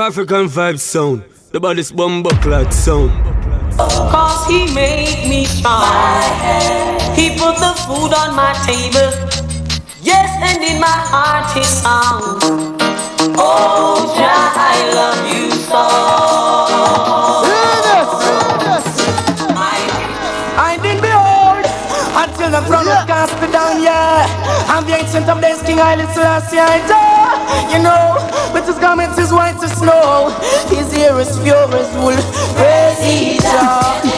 African vibe sound. The baddest bomber clad sound. Cause he made me strong. He put the food on my table. Yes, and in my heart his song. Oh, Jah, I love you so. I did behold until the crown was cast me down, yeah. I'm the ancient of days, King Haile Selassie, I die. You know, garments is white as snow, his hair is pure as wool. Praise Jah,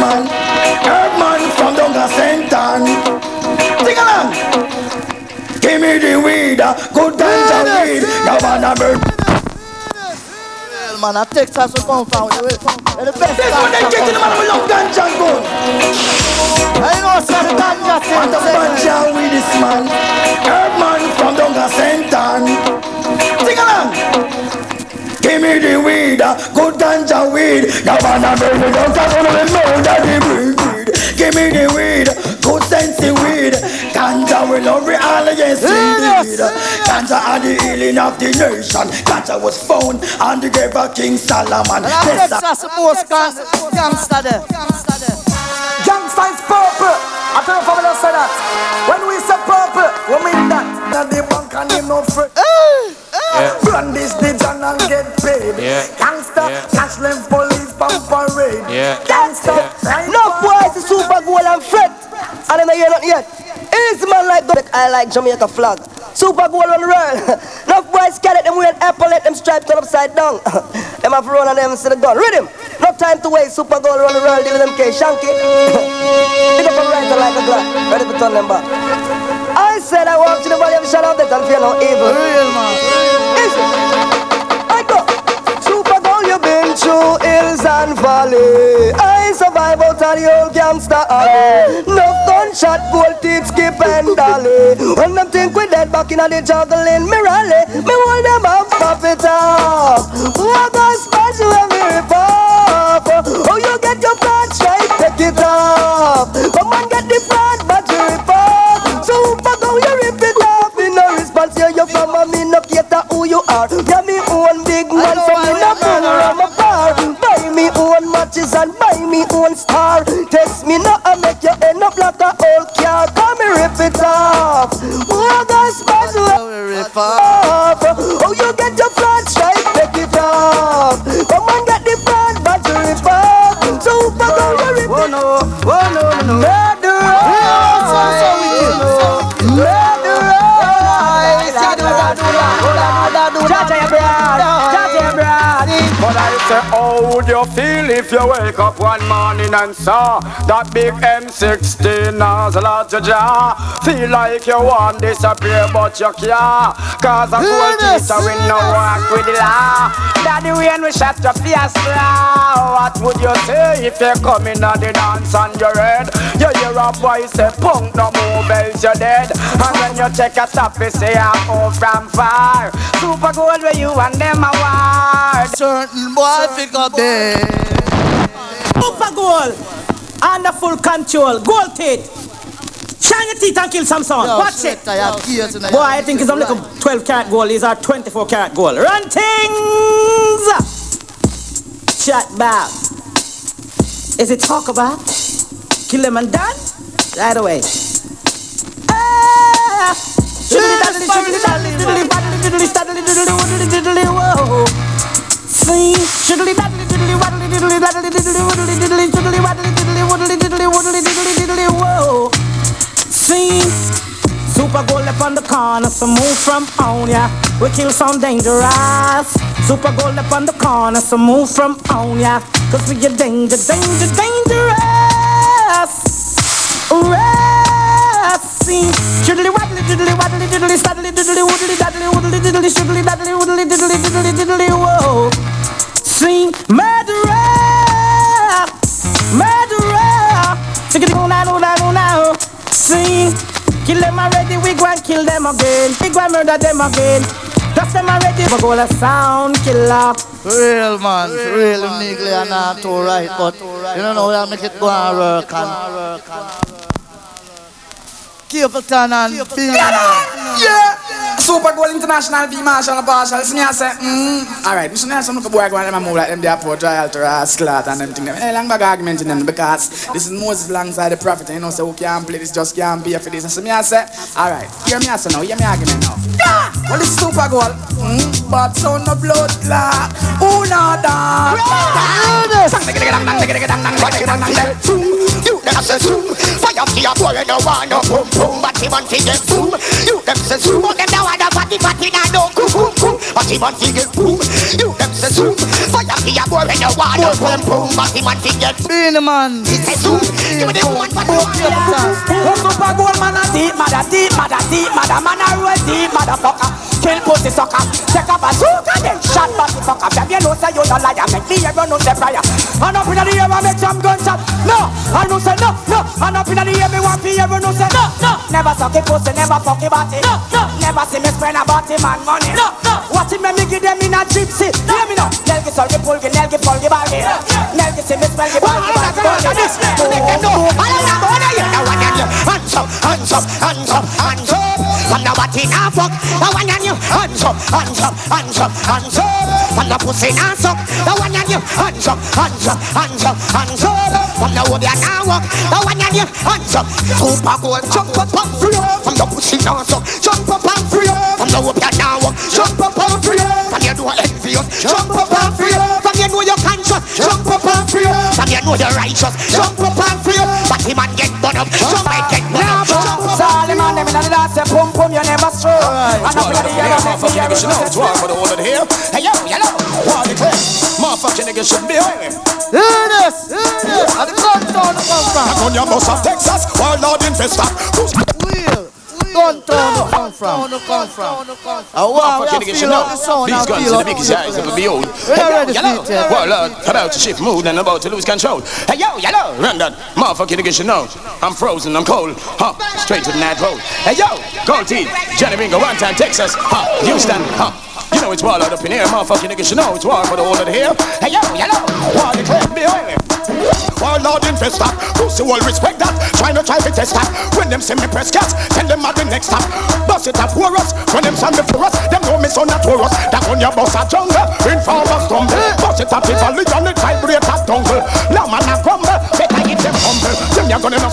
with this man. Herb man from Donga Sentan. Sing along. Give me the weed, uh, good ganja weed. Now man a bird. Man, a Texas will come from. They're the best. This one they get to the man of love ganja and go. I know some ganja What a bunch things. with this man. Herb man from Donga Sentan. Sing along. Give me the weed, uh, good ganja weed. Now man a bird, we don't have to know that the weed. weed. Give me the weed, good sensey weed. Ganja will love it all, yes indeed. Ganja are the healing of the nation. Ganja was found on the grave of King Solomon. And a Yes, sir. Texas most gang- gangster there. Gangsta is purple. I tell you for me to say that. When we say purple, we mean that. Now the bank and him no free. Run this ditch and get paid. Yeah. Gangsta, Yeah. cash left police pump parade. Yeah. Gangsta, right Enough boys is super gold and fret. And then I hear nothing yet. Easy man like that. I like Jamaica flag. Super gold on the roll. Enough boys carry them weird apple, let them stripe turn upside down. them have run on them to the gun. Read him. No time to waste. Super gold on the roll. Deal with them K. Shanky. Pick up a right like a glass. Ready to turn them back. I said I walk to the valley of the shadow of death and fear no evil. Real man. Easy. Hills and valley. I survive out of the old gangster alley. No gunshot, gold teeth, skip and dolly. When them think we dead back in the juggling, me rally. Me hold them up, pop it up. What a special rip off. Oh, you get your blood straight, take it off. Come on, get the blood, but you rip off. Super gold, you rip it off. In no response, here you from a me no cater who you are. Yeah, morning and saw that big M16 has a lot your jaw? Feel like you want disappear, but you can't. Cause a cold teacher will no walk with the law. Daddy, when we shut your now, what would you say if you come in on the dance on your head? You hear a boy say, punk, no move, else you're dead. And when you check a top, you say, I'm home from far. Super gold where you and them a war. Certain boy pick up there. Goal. Under full control. Goal teeth. Shine your teeth and kill some sound. Yo, Watch it. I have gears in Boy, I think it's only a 12 carat goal. These are 24 carat goal. Run things. Shut back. Is it talk about? Kill them and done right away. Ah, shiddly daddly, shiddly daddly, diddly. Super gold up on the corner, so move from on ya. We kill some dangerous. Super gold up on the corner, so move from on ya. Cause we get danger, danger, dangerous. Racing. Shiddly waddly, diddly waddly, diddly staddly, diddly woodly, daddly woodly, diddly shiddly, daddly woodly, diddly diddly diddly whoa. Sing murderer, murderer. Tickety go now, now, now, now. Sing. Kill them already, we go and kill them again. We go and murder them again. Dust them already, we go a sound killer. Real man, real neatly and not too right, but you don't know how to make it go and work and careful turn and feel Yeah. Super Gold International V Marshall and Partial. Listen here, I say, mm. Alright, listen here, some look boy go and them move like them there for trial to Rasclat and them thing. Them hey, long bag argument in them because this is Moses alongside the prophet. And you know, so who can't play this just can't be for this. And so me I say, alright, hear me I say now, hear me argument now. Yeah. Well, this Super Gold, mm. but son of blood clot. Who not that? You them say zoom Fire for your boy and no one no boom boom But him on fi get boom. You them say zoom But them now want a fatty fatty now no boom boom boom But him on fi get boom. You them say zoom. Fire for your boy and no one no boom boom. But him on fi get boom man. He say zoom. Give me the one for the one Who Super Gold man a deep mother, deep mother, deep mother, man a roll deep motherfucker. Kill pussy sucker, take a bazooka then shot body fucker. Them you know say you no liar, make me ever know say prior. And up inna the air I make some gunshot. No, I know say no, no. And up inna the air me want fi ever know say no, no. Never suck a pussy, never fuck a body. No, no. Never see me spend a body man money. No, no. Watch it me me give them in a gypsy. Hear me now. Nelgi solgi pulgi, nelgi polgi balgi. Nelgi see me the balgi balgi balgi. Make them know All the one you know one and you Hands up, hands up, hands up, hands up From the body now fuck. The one and you Hands up, hands up, hands up, hands up. From the pussy now suck The one and you Hands up, hands up, hands up, hands up. From the wood now walk. The one and you Hands up. Super gold Jump up and free From the pussy now suck Jump up and free From the wood now walk. Jump up and free From you know envious Jump up and free From you know you're conscious Jump up and free From you know you're righteous. Jump up and free But him and get burn up. Jump and get burn up. man, inna the dance say pum pum, you never stroll. And up inna the air, I make me it. It's war for the whole of the here. Hey yo, yellow. War the clear. Motherfucking niggas should be away. Hear this, hear this. And the gun town to come from. On your bus of Texas, warlord infestor. Who's Real. Gun town to come from. come from. I want to feel know. the sound These guns are the biggest eyes ever behold. We Hey yo, yellow. yeah. Warlord, about to shift mood and about to lose control. Hey yo, yellow. Run that. Motherfucking niggas should know. I'm frozen, I'm cold. Huh. Straight to the night road. Hey yo, gold teeth. Johnny Bingo, one time Texas. Huh. Houston. Huh. You know it's warlord up in here. Motherfucking niggas should know it's war for the whole of the here. Hey yo, yellow. War the clear. Be away. Warlord infestor, pussy will respect that. Try not try to test that. When them see me press gas, tell them at the next stop. Bust it up for us. When them send me for us, them know me son a Taurus. That on your bus a jungle, informer stumble. Bust it up, it only on it vibrate a dongle. Lamb and a crumble, better get them humble. Them ya gonna know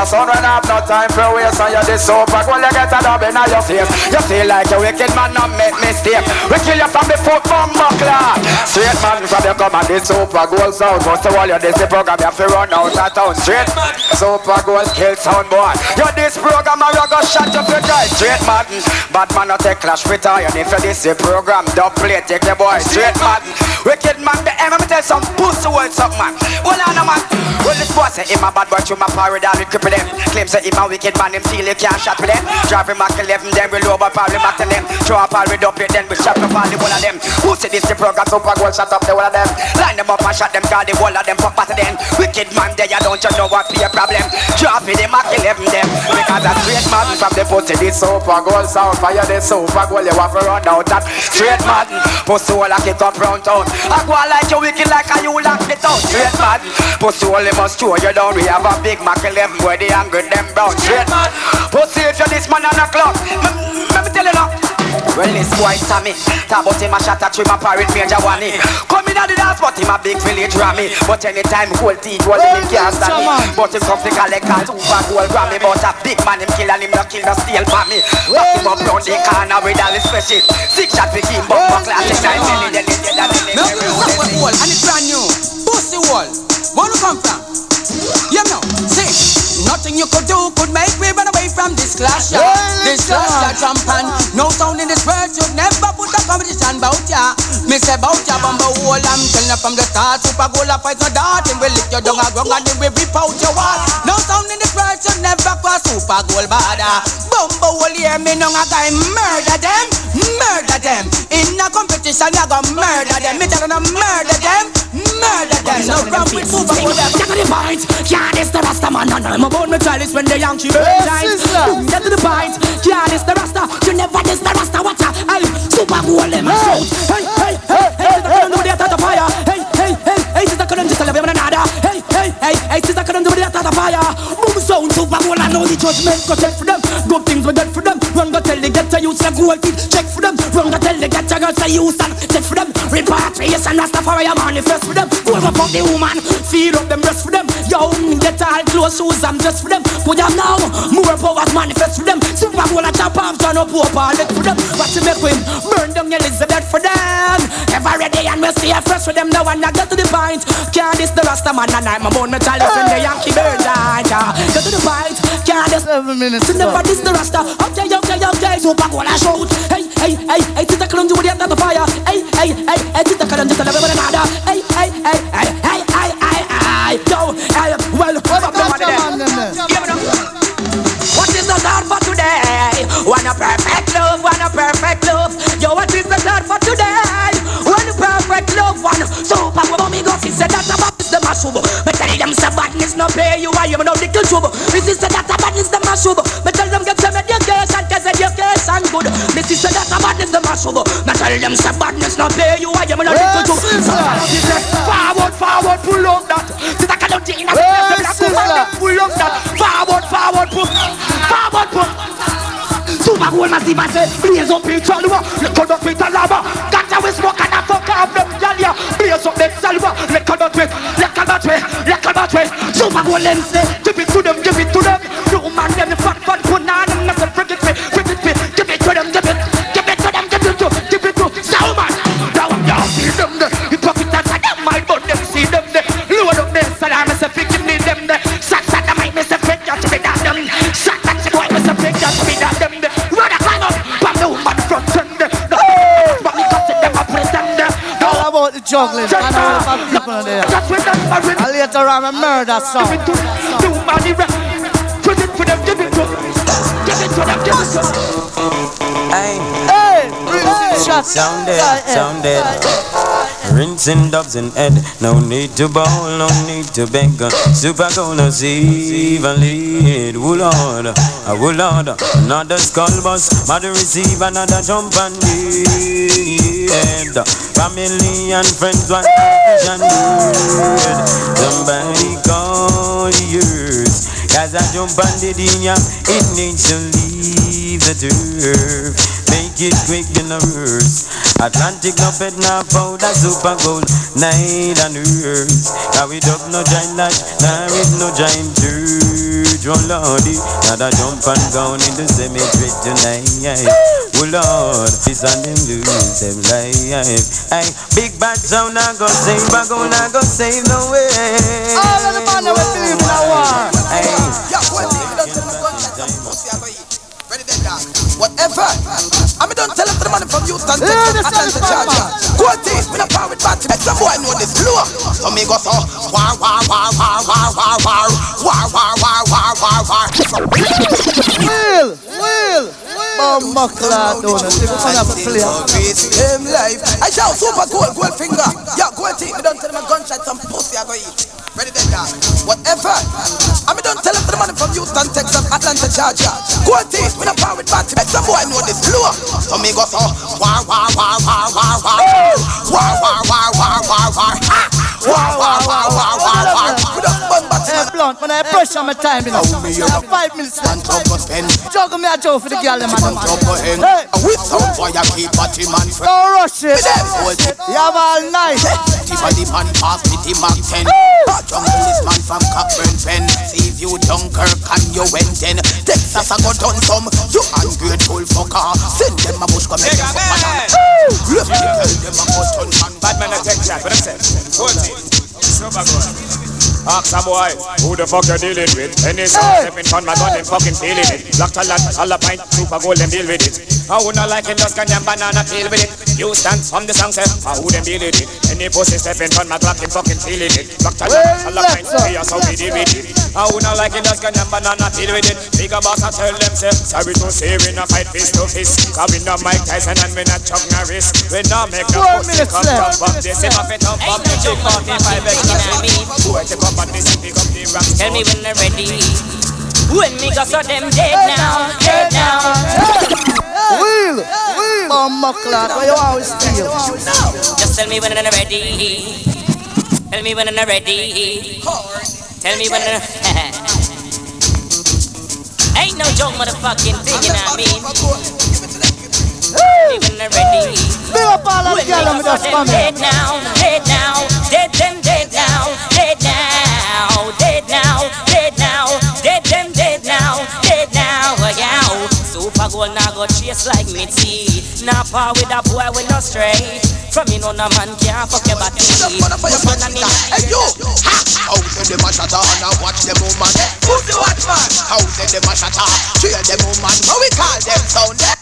a son when I have no time for waste And you're this super gold, you get a dub in your face. You feel like a wicked man, not make mistake. We kill you from the foot from buckler Straight man from the come and this super gold sound. Most of all you this program, you have to run out of town. Straight super gold kill sound boy. You this program, and you go shot you for try Straight man, bad man not take clash with iron If you this program, don't play, take the boy. Straight man, wicked man, the me tell some pussy words up man. Hold on a man, well this boy say him a bad boy, you my we cripple them. Claim say him a wicked man, him feel he can't shot with them. Drive him Mac 11, then we low but probably back to them. Throw up all we dump it, then we shot up all the whole of them. Who say this the program, super gold, shut up the whole of them. Line them up and shot them, call the whole of them fuck back to them. Wicked man, there you don't you know what be a problem. Drop it, them Mac 11 them. Because a straight man from the pussy, this super gold sound Fire the super gold, you have to run out that Straight man, pussy hole a kick up round town I go like you wicked like a you lock the town Straight man, pussy hole you must show you down We have a big Mac 11 where the angry them brown man, pussy if you're this man on a clock Let me tell you now Well, this boy Sammy, talk about him a shot at trim a parrot major one. Come in at the dance, but him a big village rammy. But anytime whole teeth, well, him can't stand me. But him come to collect a super gold Grammy. But a big man, him kill and him not kill no steal for me. Back him up round the corner with all his special. Six shot with him, but buckle and ten nine million. Then he dead and then he No, wall, and it's brand new. Pussy wall. Where you come from? You know, nothing you could do could make me run away from this clash. Yeah. This clash, yeah, champion. No sound in this world, you've never put a competition bout ya. Me say bout ya, bumble wall, I'm telling you from the start. Super gold, fight no dart, and we lick your dung a grung, and then we rip out your wall. No sound in this world, you've never cross super gold border. Bumble wall, hear me, no a guy murder them, murder them. In a competition, you go murder them. Me tell you, murder them, murder them. No problem with super gold. Get to the point, can't this the Rasta man And I'm me chalice when the Yankee burn tight Boom, Get to the point, this the Rasta. You never this the Rasta, watch out. Hey, super cool, them a shout. Hey, hey, hey, hey, sister couldn't do the attack of fire. Hey, hey, hey, hey, sister couldn't just love one another Hey, hey, hey, hey, sister couldn't do the attack of fire sound, super cool, I know the judgment Go check for them, good things we get for them Run go tell the get to use the gold Check for them, run go tell the get to girls to use and Check for them, repatriation, Rastafari, manifest for them Go over for the woman, feed up them breast for them Yo, get all clothes, shoes, I'm just for them Put them now, more powers manifest for them Super Bowl a chop off, turn up, hope all let for them Watch you make him burn down Elizabeth for them Every day and me stay fresh for them Now and I get to the point Can't this the Rasta man and I'm about me chalice when the Yankee bird to the point, can't this Seven minutes So never this the Rasta Okay, okay, okay, Super Bowl a shout Hey, hey, hey, hey, Tita Kalun do the other fire Hey, hey, hey, hey, Tita Kalun just a love one another Hey, hey, hey, hey, hey, hey, hey, hey, yo, hey, well, what's up, Come the on, them, them. what is the thought for today? Want a perfect love, want a perfect love. Yo, what is the thought for today? Want a perfect love, one super woman. Me go see say that about the mashub. Me tell them say badness no pay you, I am no mash up. Me that a badness the mash up. Me tell them get some education, cause education good. Me say that a badness the mash up. Me tell them say badness not pay you, I am not listen to. Forward, forward, pull up that. Sit a county in a black woman, pull up that. Forward, forward, pull, forward, pull. Super cool, massive, I say, blaze up in Chalwa, look on the Peter Lava, got away smoke and I fuck up them, yeah, yeah, blaze up them Chalwa, look on the Peter Super I go lens, eh. it to them, drip it to the juggling. I know about people there. Just with that marriage And later on, a murder song. Give it to the woman the rest Put it for them Give it to Give it to them Give it to them. Hey, rinse shot. Sound dead, sound dead. Rinsing dubs in head, no need to bowl, no need to beg. Super gonna receive and lead. Oh Lord, oh Lord, another skull bus, mother receive another jump and lead. Family and friends want vision. Somebody call yours, cause I jump on the dinya, it needs to leave the turf. Make it quick in the verse. Atlantic no bed no powder super gold night and earth. Now we dub no giant lodge, now with no giant church. Oh lordy, now that jump and down in the cemetery tonight. Oh Lord, this and them lose them life. Hey, big bad sound I go save, I go I go save the way. All of the man that will believe in a war. Hey. Whatever. I'm done telling the money from Houston, Texas, Atlanta, Georgia. On, team. Me not power with battery. Make some boy know this low. So me go so war, war, war, war, war, war, war, war, war, war, war, war, war. Will, Will, Bomba clad on it. You have a player. Him life. I shout super cool, gold finger. Yeah, go on, team. Me tell him a gunshot, some pussy I go eat. Ready then, dog. Whatever. I'm done tell him for the money from Houston, Georgia. Go team. Me not power with battery. Make some boy know this low. So me go so war, war, war, war, war, war, war, war, war, war, war, war. Ha! Battery. Hey, when I pressure my time, you know. Me, I have five minutes left. Stand up, spend. Juggle me a joke for the girl, man. Stand up, hen. Hey, With sound boy, I keep a team man friend. Don't rush it. You have all night. Tiffany man pass me the Mac 10. Jungle is man from Cockburn Pen. See if you Dunkirk and you went then. Texas I go done some. You ungrateful fucker. Send them a bush come make them fuck banana. Left me tell them a go turn man. Bad man a take chat, what I'm saying. Hold it. Super good. Ask a boy, who the fuck you dealing with? Any song stepping on my gun, them fucking feeling it. Black talent, all a pint, super gold, them deal with it. I would not like it, just can banana feel with it. You stand from the song, say, I who them dealing with it. Any pussy stepping on my Glock, them fucking feeling it. Black talent, all a pint, we are so we deal with it. I would not like it, just can banana feel with it. Bigger boss, I tell them, say, sorry to say, we not fight fist to fist. Cause we not Mike Tyson and we not Chuck Norris. We not make no pussy come top up this. If I fit up up, the chick 45 extra me. Who take up on this, pick up the rap. Tell me when they're ready. When me go so them dead now, dead now. Wheel, wheel. Bomb clock, why you always steal? Just tell me when they're ready. Tell me when they're ready. Tell me when they're. Ain't no joke, motherfucking thing, you know what I mean? Tell me when they're ready. Big up all of the girls with us, them dead now, dead now, dead them dead now, dead now, dead now, dead now, dead them dead now, dead now, yeah. Super gold now go chase like me tea. Now par with a boy we no straight. From me no no man can't fuck your body. Hey you, ha! How say them a shatter and I watch them woman? Who's the watchman? How say them a shatter? Cheer them woman, how we call them sound? Eh?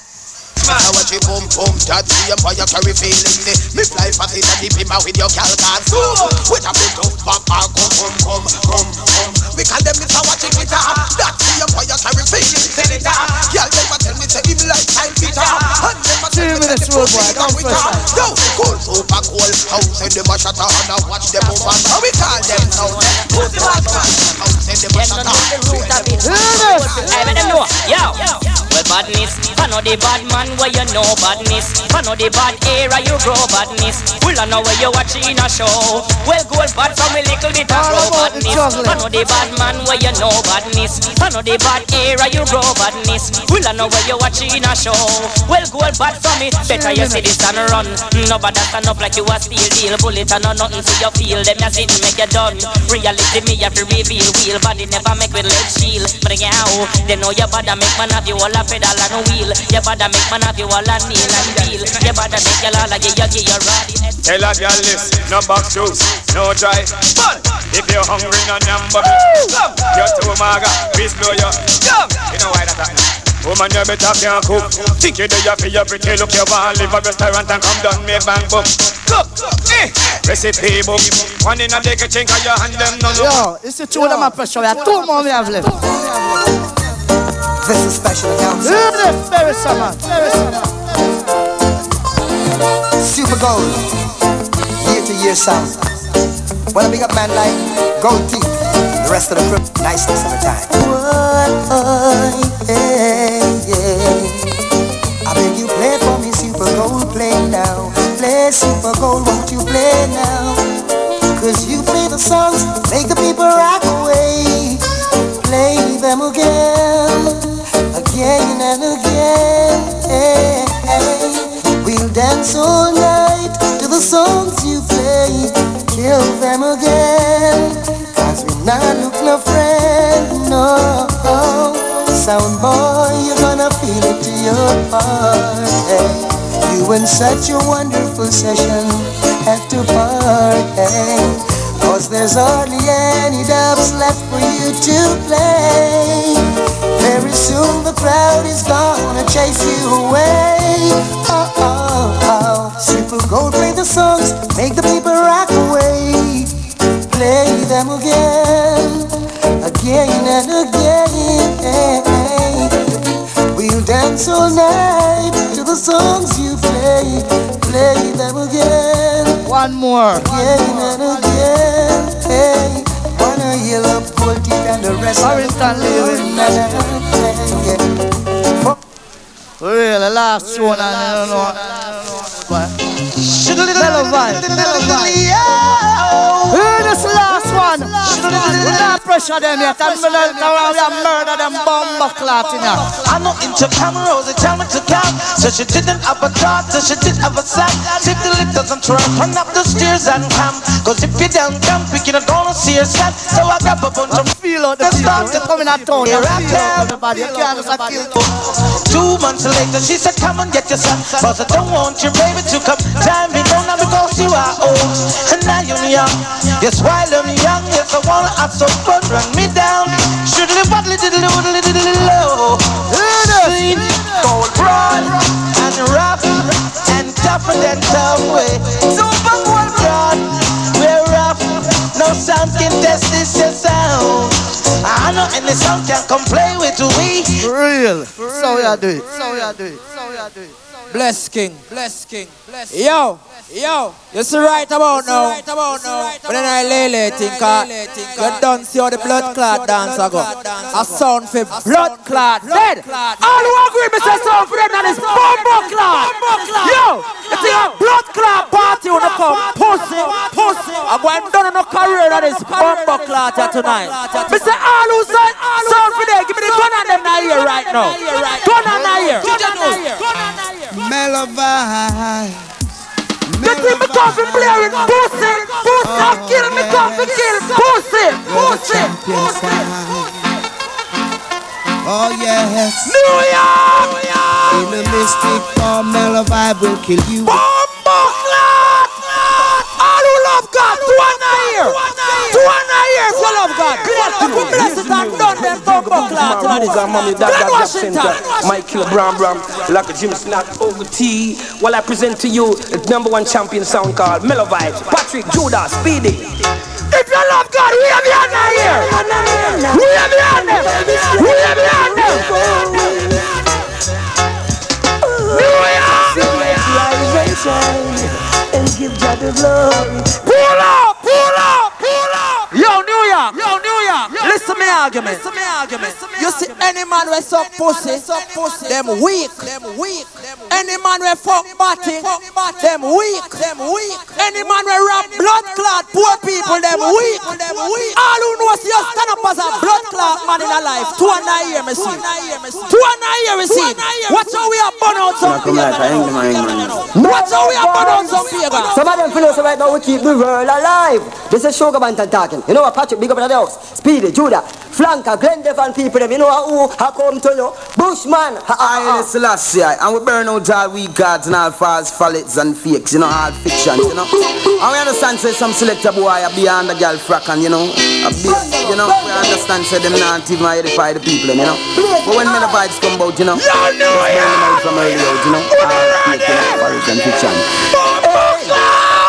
Now watch it boom boom That the empire carry feeling me. Me fly fast in the deep with your calcan Zoom. With a big up back back Come come come come come. We call them Mr. Watching Glitter That the empire carry feeling Senator Y'all never tell me say him like time Peter And never tell me say the pussy come with her. Yo, cool super cool. How say them a shatter and I watch them move on. How we call them now Who's the watchman? How say them a shatter I bet them know, yo. Badness, I know the bad man where you know badness. I know the bad era you grow badness. Well, I know where you watching a show. Well, gold bad from a little bit of grow badness. I know the bad man where you know badness. I know the bad era you grow badness. Well, I know where you watching a show. Well, gold bad from it. Better you see this and run. Nobody stand up like you a steel deal. Bullet and no nothing so you feel them you sit make you done. Reality me have to reveal. Wheel body never make with lead shield. But yeah, they know you bother make man have you all a pedal and a wheel. You bother make man have you all a nail and deal. You bother make you all a give you give you rod. Tell a girl this, no box juice, no dry. But if you're hungry, no number, come. You're too maga, please blow your come. You know why that happen? Woman, you better can cook. Think you do you feel your pretty look. You want live a restaurant and come down make bang book. Cook, eh, recipe book. One in a day, chink of your hand them no look. Yo, it's the two of them are pressure. We have two more we have left. This is special announcement. This, very summer. Very summer. Super Gold, year to year sound. Wanna big up man like Gold Teeth, the rest of the crew, niceness of the time. yeah, yeah. I beg you play for me, Super Gold, play now. Play Super Gold, won't you play now? Cause you play the songs, make the people rock dance night to the songs you play. Kill them again. Cause we not look no friend, no. Sound boy, you're gonna feel it to your heart. Hey. You in such a wonderful session at the party. Cause there's hardly any dubs left for you to play. Very soon the crowd is gonna chase you away. Oh, oh, Super Gold, play the songs, make the people rock away. Play them again, again and again. We'll dance all night to the songs you play. Play them again. One more. Again and again. Hey, wanna heal up teeth and the rest Barrington Real, the last one, I don't know. Mello vibe, mello vibe. Hear this last one. not pressure them yet. I'm gonna murder them bomb clot in here. I know into cameras, they tell me to count. So she didn't have a thought, so she didn't have a sound. If the lift doesn't turn, run up the stairs and come. Cause if you don't come, we can don't see your son. So I grab a bunch of feel out the people. They come in a town, you feel out everybody. You can't just feel Two months later, she said, come and get your son. Cause I don't want your baby to come. Time now because you are old. And now you're young. Yes, while I'm young, yes, I wanna have some fun. Run me down. Shoodly waddly diddly waddly diddly low. Sweet, gold broad, and rough, and tougher than tough way. Super gold broad, we're rough. No sound can test this your sound. I know any sound can come play with we. Real. So you do it. So you do it. So you do it. Bless King, bless King, bless Yo, yo, you see right about now. Right about now. But then I lay lay think, you done see how the blood clot dance I go. A sound for blood clot dead. All who agree, me say sound for them that is bombo clot. Yo, you see a blood clot party when you come, pussy, pussy. I'm going down on a career that is bombo clot here tonight. Me say all who say sound for them, give me the gun on them now here right now. Gun on now here. Gun on here. Mello You think me come for blaring pussy? Pussy, I kill me come for kill pussy, pussy, pussy. Oh yes. New York. In the mystic form, mello vibe will kill you. Bombo clot. Love God, to one ear. To one ear if you love God. If we bless it and done them bombo clot. Maruga, mommy, dad, Glen dad, Washington. Center, Michael Brown Brown, like a Jim Snack, over T. While I present to you the number one champion sound called Mello Vibes, Patrick Judah, Speedy. If you love God, we have your hand here. We have your hand there. We have your hand there. And give God the glory. Pull up, pull up, pull up. Yo, New York, yo, argument. Listen me argument. You see any man we suck pussy, them weak, them weak. Any man we fuck body, them weak, them weak. Any man we rap blood clot poor people, them weak, them weak. All who know see you stand up as a blood clot man in a life. Two and a year me see. Two and a year me see. Watch how we are burn out some Come like I ain't my man. Watch how we are burn out some pagan. Some of them feel so right now we keep the world alive. This is Sugar Bantan talking. You know what, Patrick, big up in the house. Speedy, Judah, Flanker, Glendevon people, them. You know who I come to you? Bushman. I am Selassie, and we burn out all we gods and all false fallets and fakes, you know, all fictions, you know. And we understand, say, some selector boy are beyond the girl frack, and you know, a bit, you know, we understand, say, them not even edify the people, you know. But when the vibes come out, you know, just burn them out from early out, you know, all fake, you know, false and fiction.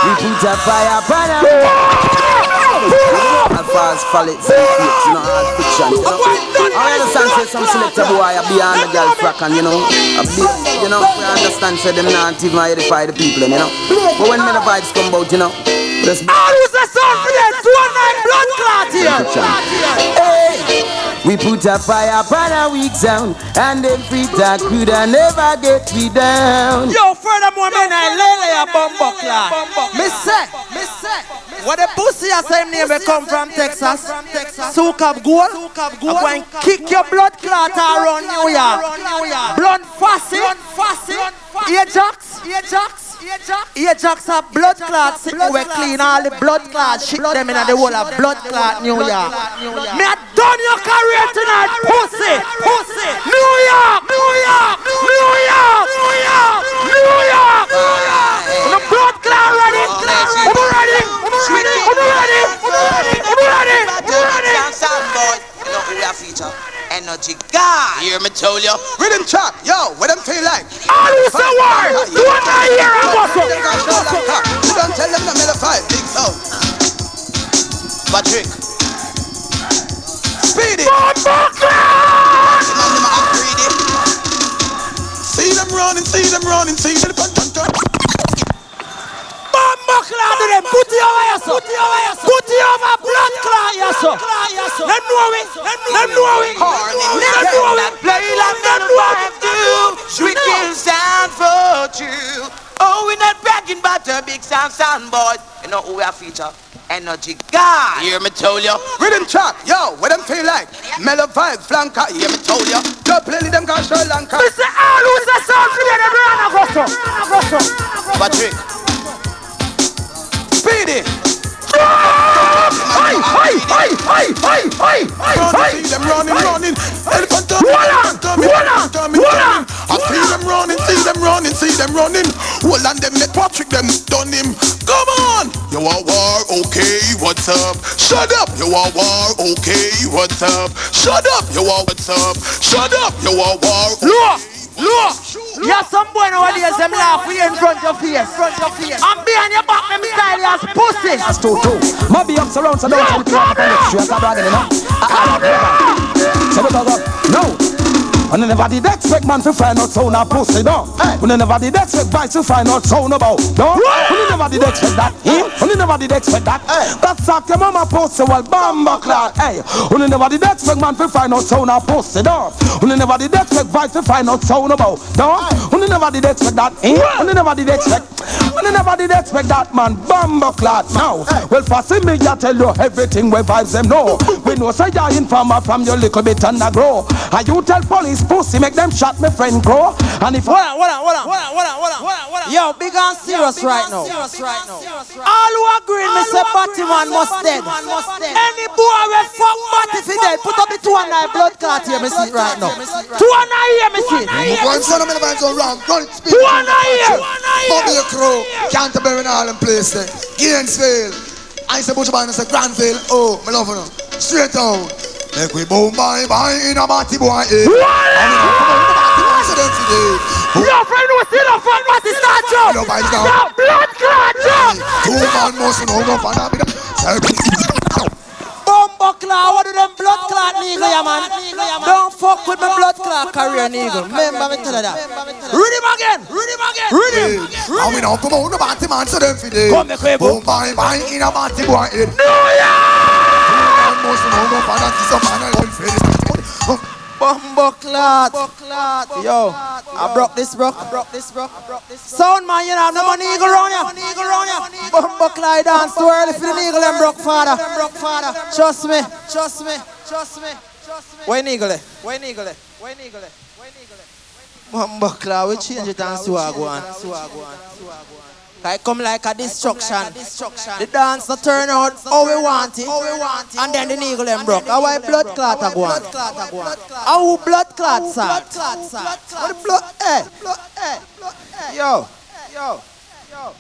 We put a fire upon them. All false fallets and fakes, you know, all fiction, you know. I understand, say, some selector boy are beyond the girl frack, and you know, a bit, you know, we understand, say, them not even edify the people, you know. But when the vibes come out, you know, just All who's a son for them, two and nine blood clot here. Hey, we put a fire upon a weak sound, and them free talk could never get me down. Yo, furthermore, man, I lay a bumbo clot. Me say, me say, what the pussy a same name come from Texas. Soak up gold. I'm going kick your blood clot around New York. Blood fussy. Ajax. Ajax. Ajax a blood clot sick we clean all the blood clot shit them in the whole of blood clot New York. Me a done your career tonight, pussy, pussy. New York, New York, New York, New York, New York. The blood clot ready, I'm ready, I'm ready, I'm ready, I'm ready, I'm ready, I'm ready. Sound boy, you know who we are feature? Energy God. Hear me tell you? Rhythm chop, yo, what them feel like? All who say word, you want to hear a muscle. You don't tell them the middle five, big sound. Patrick. Speedy. Eh? See them running, see them running, see them run, run, run. Clot to them, put it over here, so. Put it over blood clot here, so. Them know it, them know it, them know it, Play like them know it. do. Sweet kill sound for you. Oh No, we not bragging about a big sound sound boys. You know who we are feature? Energy God. Hear me tell ya. Rhythm track, yo, what them feel like? Mello vibe, flanker, hear me told ya. Don't play them guys Sri Lanka. Mr. All who's a sound for them run a gosso. Gosso. Patrick. Speedy. Hey, hey, hey, hey, hey, hey, hey. See them running, running. Elephant Hold on, hold on. I see them running, see them running, see them running. Hold on, them let Patrick them done him. Come on. You are war, okay, what's up? Shut up. You are war, okay, what's up? Shut up. You are what's up? Shut up. You are war. Look, look. Yeah, some boy now nowadays them laugh with you in front of your face. Front of face. And behind your back, them style as pussy. That's true too. Mobby up surround, so don't tell me what I'm straight up bragging, you know. So don't go, no. And never did expect man to find out sound a pussy, no. When never did expect boys to find out sound about, no. When never did expect that, eh? When never did expect that. That's like your mama pussy, well, bamba clock, hey. When never did expect man to find out sound a pussy, no. When never did expect boys to find out sound about, no. When never did expect that, eh? When never did expect, when never did expect that, man, bamba clock, now. Well, for see me, I tell you everything we vibes them know. We know say you're informer from your little bit and a grow. And you tell police pussy, make them shot me friend grow. And if hold on, hold on, hold on. Yo, big and serious right now. All who agree, me say Batman must dead. Any boy we fuck Batty fi dead, put up the two and nine blood clot here, me see it right now. Two and nine here, me see it. One son of me vibes on round, run it, speed. Two and nine here. Bobby a crow, Canterbury and all them places. Gainesville. I say Butcher Band, I say Granville. Oh, me love you. Straight down. Make we boom bye bye in a batty boy. Eh. And we come out in a batty boy, so them today. Your friend who still a fuck Batty start job. No, by the Yo, blood clot job. Two man must know no fun up in the Bumbuckler, what do them blood clot nigga, yeah man? Don't fuck with my blood clot career nigga. Remember me tell you that. Read him again. Read him again. Read him. And we now come out a batty man, so them. Come make we Boom bye bye in a batty boy. Eh. New Two man must know no fun up in the man and face. Bumbuckler. Yo, I broke this, bro. I broke this, bro. Sound man, you know, no money eagle round ya. Bumbuckler dance too early for the eagle and broke father. Broke father. Trust me. Trust me. Trust me. Trust me. When eagle? When eagle? When eagle? Bumbuckler, we change it and see what go on. I come like a destruction. The dance not turn out how we want it. And then the needle them broke. How I blood clot a go on? How blood clot sir? What the blood? Eh. Yo. Yo. Yo.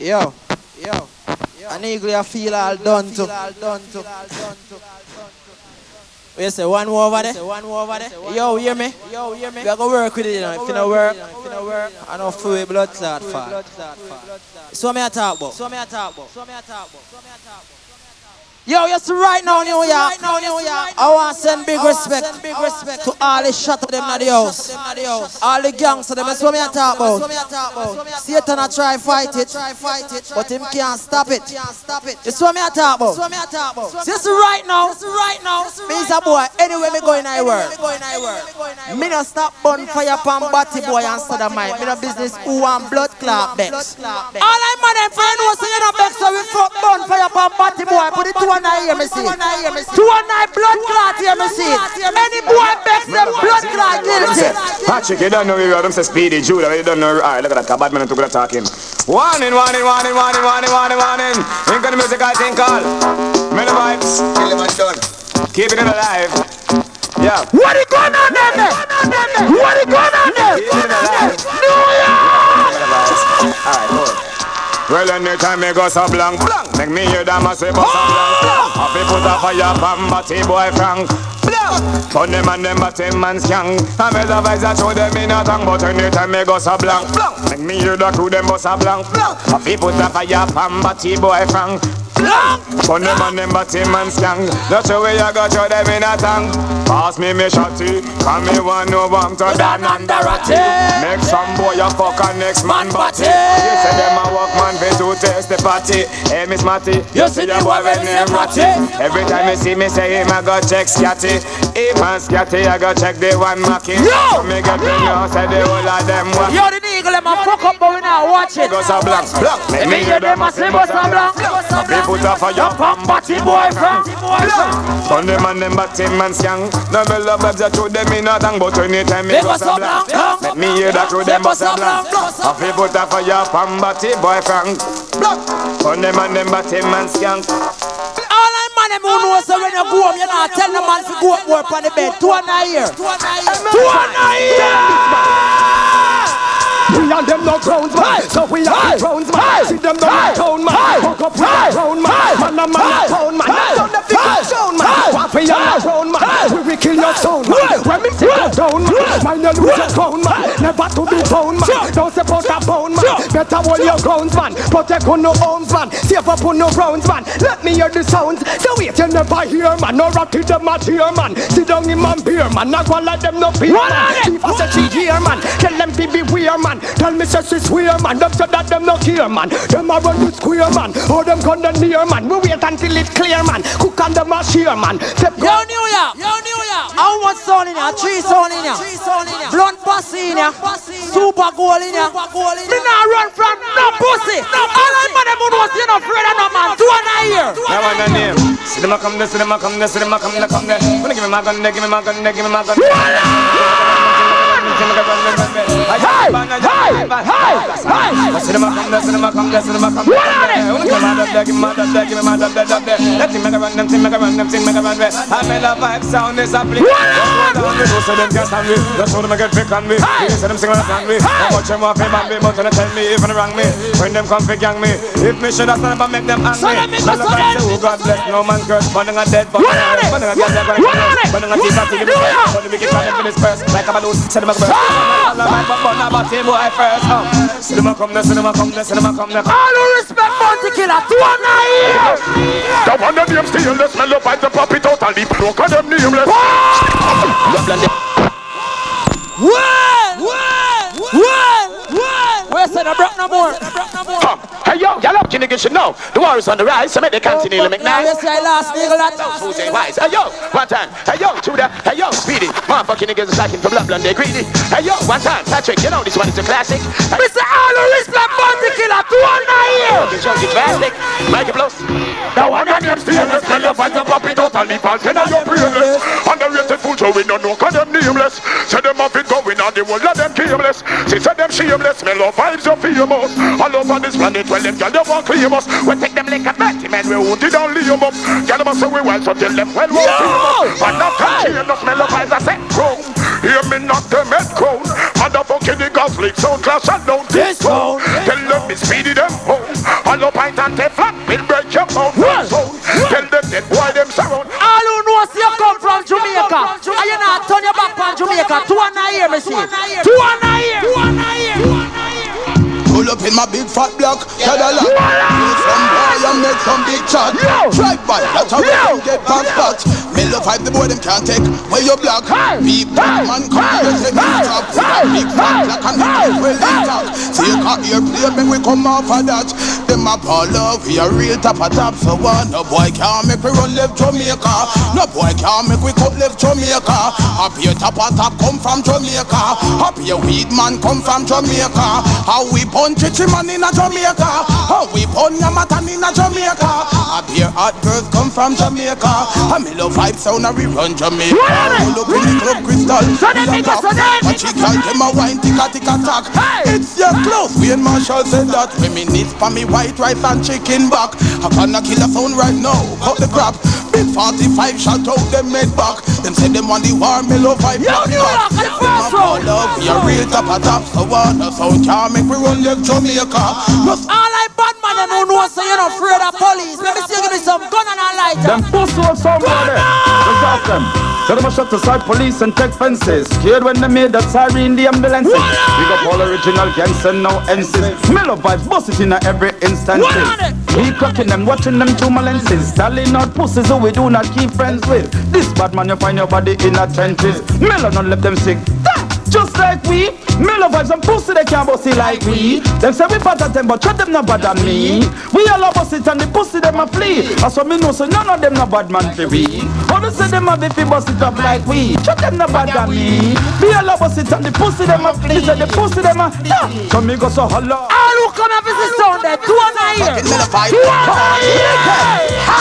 Yo, yo, an eagle you feel all done to. We say one more over there. One over there. Yo, hear me? Yo, hear me? We are gonna work with it, you know. If you know work, if you know work, I know free blood clot fat. So me a talk about. So me a talk about. So me a talk about. So me a talk about. Yo, yes, right now, New York. Right now, New York. I want to send big respect, big respect to all the shot of them in the house. All the gangs of them. That's what me a talk about. Satan a try fight it, but him can't stop it. That's what me a talk about. This right now, right now. Me a boy. Anywhere me go in the world, me no stop bonfire pan body boy and of mine. Me no business who want blood clot bex. All I'm man them friend was say you no bex so we fuck bonfire pan body boy. Put it two and nine here me see. Two and nine blood clot here me see. Any boy bex them blood clot guilty. Patrick, you don't know we them say speedy Judah, you don't know. Alright, look at that, bad man took that talking. Warning, warning, warning, warning, warning, warning, warning. Think of the music I think called. Many vibes. Keeping it alive. Yeah. What is going on there? What is going on there? Keeping it alive. Alright, hold. Well, anytime me go so blank, blank Make me hear them a say bust a blank ah! Happy put a fire from batty boy Frank Put them and them a ten man skank And me the vibes that show them in a tongue But anytime me go so blank, blank Make me hear the crew them bust a blank, blank Happy put a fire from batty boy Frank Put them on them body man skang. That's the way I got you them in a tongue. Pass me me shotty, come me one no bump to down under ratty. Make some boy a fuck a next man body. You say them a walk man fit to test the party. Hey Miss Matty, you see the boy when name Ratty. Every time you see me say him I go check scatty. Him and scatty I go check the one Mackie. So me get me know say the whole of them walk. Yo, the eagle, them a fuck up, but we now watch it. Go so black, black. Let me hear them a say, bust a black. They put up a fire Pam batty boy from. Turn them and them back team man skang No me love babs that through them in a tang But anytime me They bust bust a a blank blank. Let me hear that through them bust a blank A fi put up a fire pan batty boy Frank Turn them and them back team man skang All I man them who know so when you go home, you not tell the man to go up work on the bed. Two and a year. Two and a year. We and them no crowns man, so we are the crowns man. See them no town man, hook up with the crown man. Man a man a pound man, down the big stone man. What we are crown man, we will kill your sound man. When me sit you down man, mind you lose your crown man. Never to be pound man, don't support a pound man. Better hold your grounds man, protect on no homes man. Save up on no rounds man. Let me hear the sounds. So wait you never hear man, no rock to them at here man. Sit down in man beer man, not one like them no fear man. Chief as a chief here man, tell them to beware man. Tell me say she swear man, them say that them no care man. Them a run the square man, oh them gun the near man. We wait until it clear man. Cook on them a share man. Step Yo, New York. Yo, New York. How much sound in here? Three sound in here. Blunt Posse in here. Super gold in here. Me not run from no pussy. All I man them who know say no afraid of no man. Two and a year. Now one name See them a come there, see them a come there, see them a come there, come there Wanna give me my gun there, give me my gun there, give me my gun there Let him run, them thing make a run, them thing make a run there I feel a vibe sound is a play Just go down the road so them can't stand me. Just show them a get pick on me. You say them sing on the stand me. How much them want to ban me But they tell me even wrong me. When them come fi gang me. If me should have stand up and make them angry So them make us Tell them so I say, them- oh God bless no man curse. Burning a dead body Burning a gas that burning Burning a teeth that till it? Burning wicked man in his purse. Like a balloon Say them a burst ah! All the man but burn a body boy first. See them a come there, see them a come there, see them a come there. All who respect Bounty Killer. Two and a year. The one of them stainless Smell up like the pop it out and leave Look at them nameless. Well, well, well, well. Where's the broke no more? Hey yo, y'all up, you niggas should know. The war is on the rise, so make the continue to make Now nice. you say last nigga that. Who's ain't wise? Hey yo, one time. Hey yo, Tudor. Hey yo, Speedy. Motherfucking niggas is lacking for blood, blood, they greedy. Hey yo, one time. Patrick, you know this one is a classic. Hey, Mr. All who respect Bounty Killer. Two and a year. fucking junkie drastic. Mike it blows. The one of them stainless Smell up like the pop it out and leave All ten of your brainless Underrated fool so we don't know Cause them nameless Say them have it going on The whole of them shameless She said them shameless Smell of vibes are famous. All over this planet Well them girl they want claim us We take them like a dirty man We won't it and leave 'em up Girl them say we wild So tell them well won't famous? And not contain No smell of vibes I say crown Hear me knock them head crown Motherfucking niggas Leak sound class and down this sound Tell them me speedy them home All up pint and Teflon Will break your mouth and sound Tell them that why them surround All who know say you come from Jamaica. And you not turn your back on Jamaica. Two and a year, me see. Two and a year. Two and a year. Pull up in my big fat block, Cadillac. Some boy and make some big chat. Drive by, that's how we get back spot. Mellow five, the boy them can't take where you block. Beep, man, come here, take me top. Big fat block and we get well intact. Take a airplane, make we come off of that. Them a ball we a real top of top. So one, no boy can't make we run left Jamaica. No boy can't make we cut left Jamaica. Happy top of top come from Jamaica. Happy a weed man come from Jamaica. How we punch it man in a Jamaica. How we punch a matan in a Jamaica. Happy hot girls come from Jamaica. A Mello vibe sound a we run Jamaica. Pull up in the club crystal. we a top. But she can't them a wine ticka ticka tack. It's your clothes. We and Marshall said that. Reminisce for me white rice and chicken back. I gonna kill a phone right now. Cut the crap. Big 45 shot out them made back. Them say them want the war mello vibe. Yo, New York, the first round. love, we a real top of top. So what the sound can't make we run left Jamaica. Must All I bad man them who know say you not afraid of police. Let me see you give me some gun and a lighter. Them pussy was somewhere there. Just ask them. Tell them I shut aside police and take fences. Scared when they made that siren in the ambulances. Big up all original gangs and no ensigns. Smell of vibes, bust it in every instance. Keep cracking them, watching them through my lenses. Selling out pussies who we do not keep friends with. This bad man, you find your body in the trenches. Melon not let them sick. Just like we, Mello Vibes and pussy they can't it like we. Them say we at them, but shut them not bad than me. We all a bust it and the pussy them a flee. That's what me know, so none of them no bad man for we. All they say them a beefy bust it up like we. Shut them not bad than me. We all a bust it and the pussy them a flee. Say the pussy them a yeah. So me go so holla. Ah, all who come up visit sound there, two and a year. Fucking Mello Vibe. Two and a year. Ha!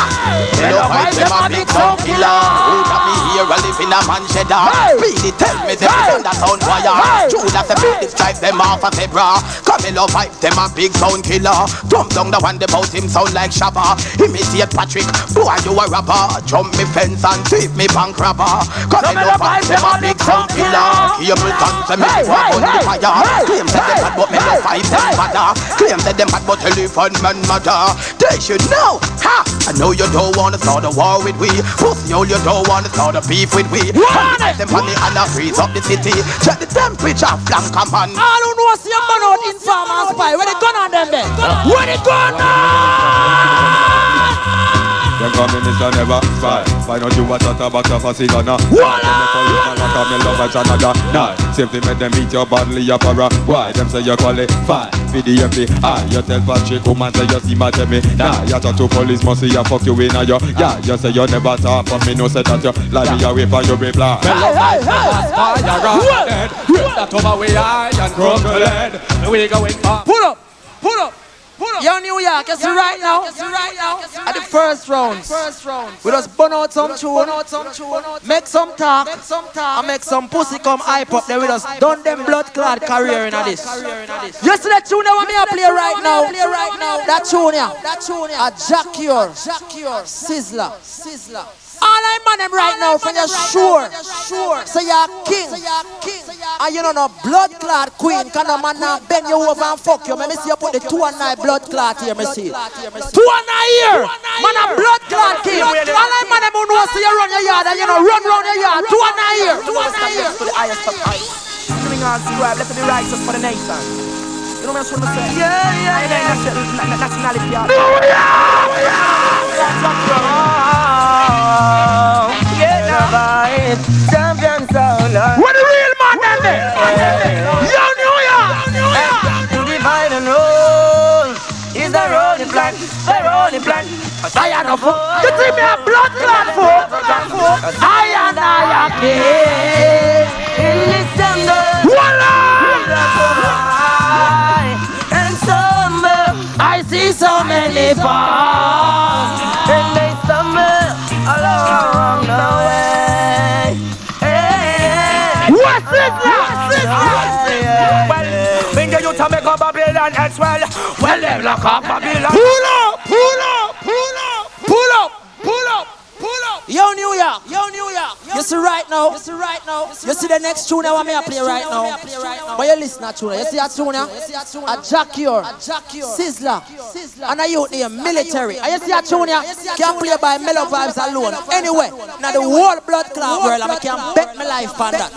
Mello Vibe, them a big sound killer. Who got me here a live in a man cheddar? Really tell me them send that sound wire. True that the beat drive them off a zebra. Camilo Vibe, them a big sound killer. Jump down the one about him sound like Shabba. Imitate Patrick, boy you a rapper. Jump me fence and sweep me bank robber. Camilo Vibe, them a big sound killer. Cable guns, them make one on the fire. Claim that them bad, but me no fight them father. Claim that them bad, but telephone man mother. They should know, ha! I know you don't wanna start a war with we. Pussy, all you don't wanna start a beef with we. One them on the and freeze up the city. Check the temperature, flank a man. All who know see a man out in farm and spy. Where they gun on them there? Where they gun Them communists never spy Find out you a chat about your facade now Why them for you and rock me love vibes another night Safely make them beat your badly your para Why them say you qualify For the FBI You tell Patrick woman say you see my me Nah you talk to police must see you fuck you in a yo Yeah you say you never talk but me no say that you Lie. Me away from your reply. Me love vibes never spy You rock dead. Rip that over we eye and crumble head We going far. Pull up, pull up. Yo, New York, you see right now, right now, at the first round, first round, we just burn out some tune, make some talk, and make some pussy come hype up. Then we just done them blood clot career in this. You that tune that want me to play right now? That tune, yeah, that tune, yeah, a Jah Cure, Sizzla, Sizzla. All I man them right now for you sure, sure. So you're king, and you know no blood clot queen. Can no man now bend you over and fuck you. Let me see you put the two and nine blood clot here. Me see. Two and nine here, man a blood clot king. All I man them who know see you run your yard and you know run round your yard. Two and nine here, two and nine here. To the highest of heights. Doing all scribe, left to the righteous for the nation. You know what I'm trying to say? Yeah, yeah, yeah. The vibe, champion sound. What the real man there? Yo, New York. To divide and roll is the rolling plan, the rolling plan. I am a fool. You see me a blood clot fool? I and I am king. In December, and summer, I see so many farms. Well, them lock up Babylon. Pull up, pull up, pull up, pull up, pull up, pull up. Yo, New York, yo, New York. You see right now, you see right now. You see the next tune I want me to play right now. But you listen to tune. You see that tune? A Jack Sizzla, and a youth named Military. And you see that tune? Can play by Mello Vibes alone. Anyway, now the whole blood clot world, I can bet my life on that.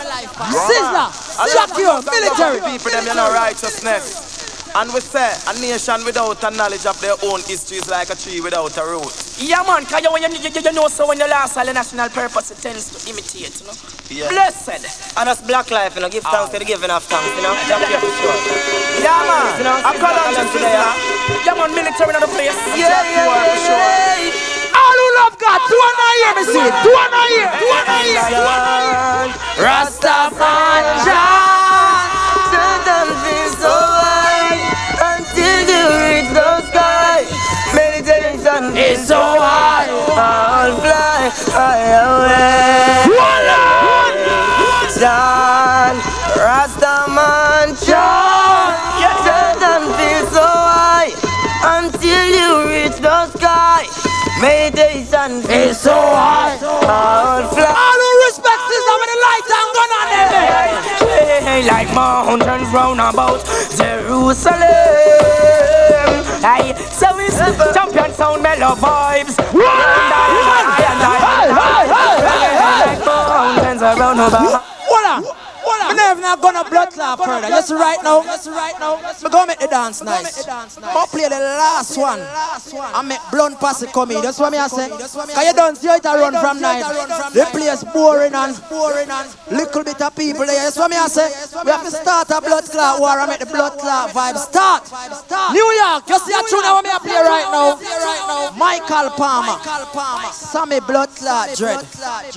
Sizzla, Jah Cure, Military. People them you know righteousness. And we say a nation without a knowledge of their own history is like a tree without a root. Yeah man, cause you, when you, you, you know so when you lost all the national purpose it tends to imitate, you know. Yeah. Blessed. And that's black life, you know. Give thanks to the giving of thanks, you know. Jump here for sure. Yeah man, You know, I'm Sizzla calling you today, sister. Yeah man, military in the place. Yeah, yeah, for sure. yeah. All who love God, do one eye here, me see it. Do one eye here, do one eye here. Rastafari so high, I'll fly high away. John, Rastaman John, Satan feels so high until you reach the sky. Meditation is so high, I'll fly. All who respect sister with the light and gun on them there. Hey, like mountains round about Jerusalem. Hey, so it's champion sound Mello Vibes. Mountains around about. Hold on. Hold on. I never me a gonna blood clot further. Just right now, just right now. Me go make the dance nice. Go play the last one. I make blunt pass it come in. That's what me I say. Cause you don't see it a run from night. The place boring and boring and little bit of people there. That's what me I say. We have to start a blood clot war and make the blood clot vibe start. New York, you see a tune that me I play right now. Michael Palmer, Sammy Blood Clot Dread.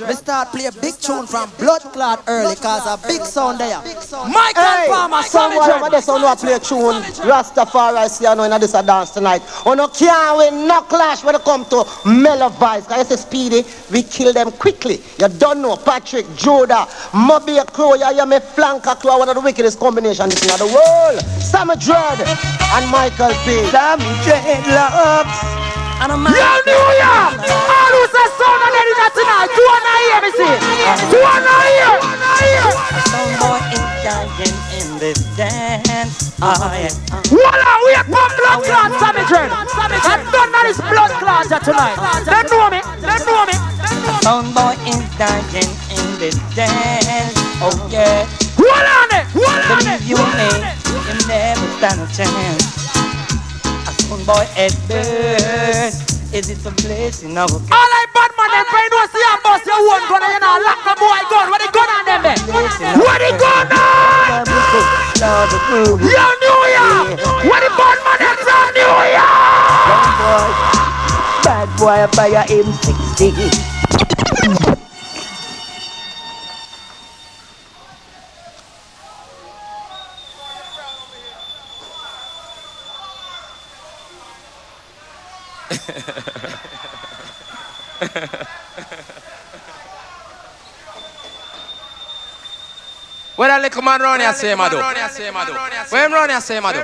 We start play a big tune from Blood Clot early cause a big sound there. Michael Hey, Palmer, Sammy someone over Dread. there so know play tune. Rastafari see I know in this a dance tonight. On no can't win no clash when it come to Mello Vibes. Cause you say speedy, we kill them quickly. You don't know Patrick, Joda, Moby Crow, you hear me flanker crow, one of the wickedest combination this in the world. Sammy Dread and Michael P. Sammy Dreadlocks. And a man. Yo, New York! All who say sound and ready that tonight. Do one hear me see? Do one hear? Boy is dying in this dance. I am. Voila, we are come blood clot, Dread. And none of this blood clot tonight. They know me. They know me. Sound boy is dying in this dance. Oh yeah. Hold on it. Hold on it. You me, you never stand a chance. A boy at birth. Is it a place in our All I bad man, them friend see a bus your one gun you know lock the boy gun. Where the gun on them there? Where the gun on? Yo, New York! Where the bad man them from New York? Bad boy, I buy a M60. Where that little man run here say, Mado? Where him run here say, Mado?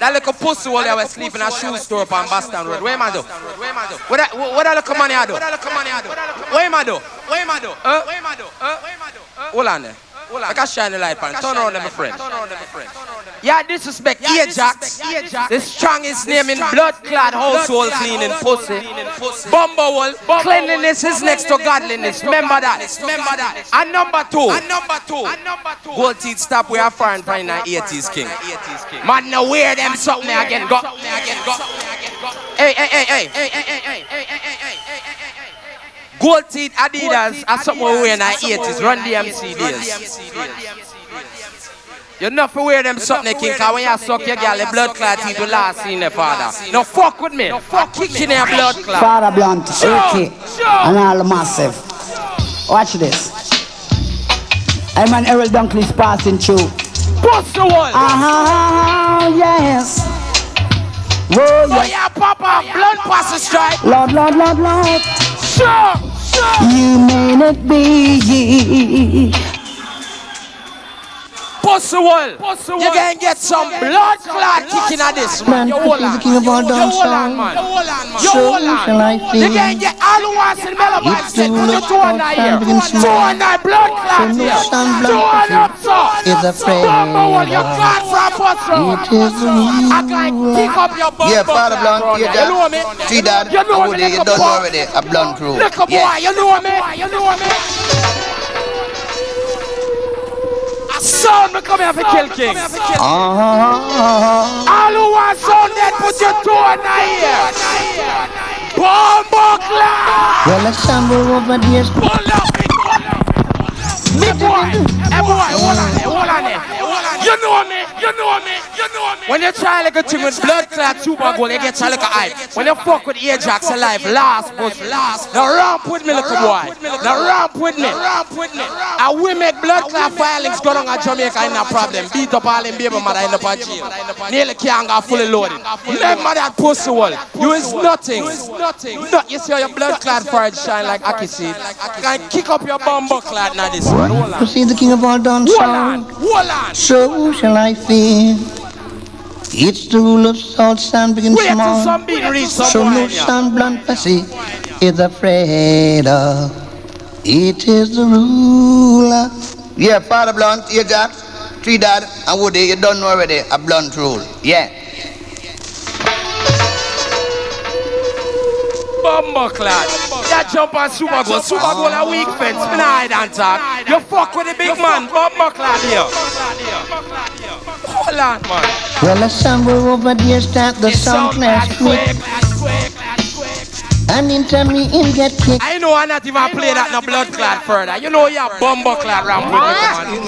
That little pussy while you was sleeping at shoe store up on Boston Road. Where Mado? Where that, where that little man here do? Where Mado? Where Mado? Huh? Hold on there. Hold on. Like I shine the light on. Turn on them, my friend. Yeah, disrespect. Yeah, Ajax. The strongest name in blood clad household cleaning pussy. Bumble. Cleanliness is next to godliness. Remember that. Remember that. And number two. And number two. And number two. Gold teeth stop. We are foreign pine and 80s king. Man, now wear them something again. Go. Hey, hey, hey, hey. Hey, hey, hey, hey, hey, hey, hey, hey hey. Gold teeth Adidas are something we wear in the 80s. Run DMC days. You not for wear them something, king, cause when you suck your girl, the blood clot teeth will last in the father. No fuck with me. No fuck kicking your blood clot. Father Blunt, Sure, AK, and all the massive. Watch this. I'm an Errol Dunkley's passing through. Bust the wall. Ah, yes. Whoa, Oh yeah, Papa, blood pass the stripe. Lord, Lord, Lord, Lord. Sure, sure. You may not be. Possible. Possible. You can get some blood clot kicking at this man. You're all on, man. You're all on, man. You're all on. You can get all the ones in Melbourne sit for the two and a year. Two and a blood clot here. Two and up, sir. Is a prayer. Number one, you can't from us, sir. It is I can pick up your bum. Yeah, Father Blunt, you know me. See that? You know me. You done already. A blunt crew. Look, boy, you know me. You know me. Sound me come here for kill kings. All who want sound dead, put your two on the ear. Bombuckler! Well, a shamble over the Pull up, pull up, pull up. You know me, you know me, you know me. When you try like a thing with blood clot super gold, you get a little hype. When you fuck with Ajax alive, last but last. Now ramp with me, little boy. The ramp with me. And we make blood clot filings go on at Jamaica in a problem. Beat up all them baby mother in the jail. Nearly can't get fully loaded. Remember that pussy wall. You is nothing. Not you see how your blood clot fire shine like Aki seed. Can kick up your bumbo clot now this see the king of I've done so. So shall I fear. It's the rule of salt, sand big small. So no son blunt pussy is afraid of. It is the rule of. Yeah, Father Blunt, yeah, Jack, Tree Dad, and Woody, you don't know already a blunt rule. Yeah. Bumbo clad. That jump on Super Gold. Super Gold a weak fence. Me nah hide and talk. You fuck with the big man. Bumbo clad here. Hold on, man. Well, the somewhere over there start the sound clash quick. And into me him get kicked. I know I not even play that no blood clot further. You know you're bumbo clad ramp with me, come on.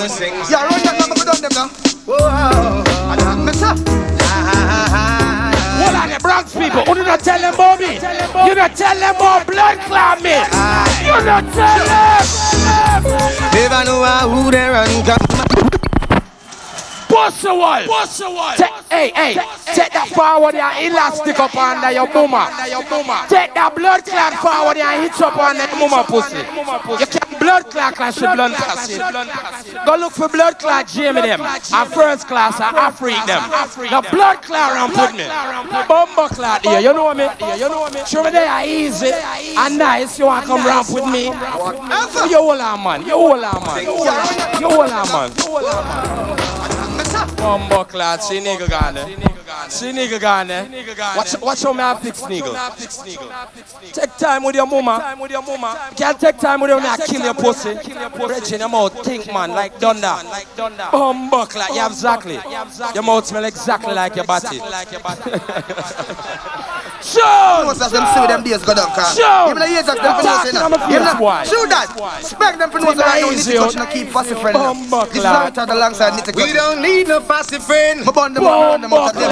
Yeah, run that number for done them now. Whoa, I don't mess up. Hold on, the Bronx people. Who do not tell them about me? You not tell them about blood clot me. You not tell them. Never know who they run come. Bust the wall. Bust the wall. Hey, hey, take that forward your elastic up under your mama. Take that blood clot forward and hit up on that mama pussy. You can blood clot clash with blood pussy. Go look for blood clot Jamie them. A first class, a Afrik them. The blood clot and put me. Bumbo clot here, you know me? You know me? Sure they are easy and nice. You want to come ramp with me? You hold on, man. You hold on, man. You hold on, man. Bumbo clot, see nigga gone. See nigga gone there. Watch, watch how me I fix nigga. Take time with your mama. You can't take time with your man, kill your pussy. Bridging your mouth, think man, like thunder. Bumbo clot, yeah, exactly. Your mouth smell exactly like your body. Show! Most of them see them days go down, car. Show! Give the years of them for know, say Talking no. on my Give me face, the- boy. Shoot that. Spec them for know, say right now, Easy, Nitty Touch, no keep fussy friend. This is how alongside We don't need no fussy friend. My bond them out, run them out of them.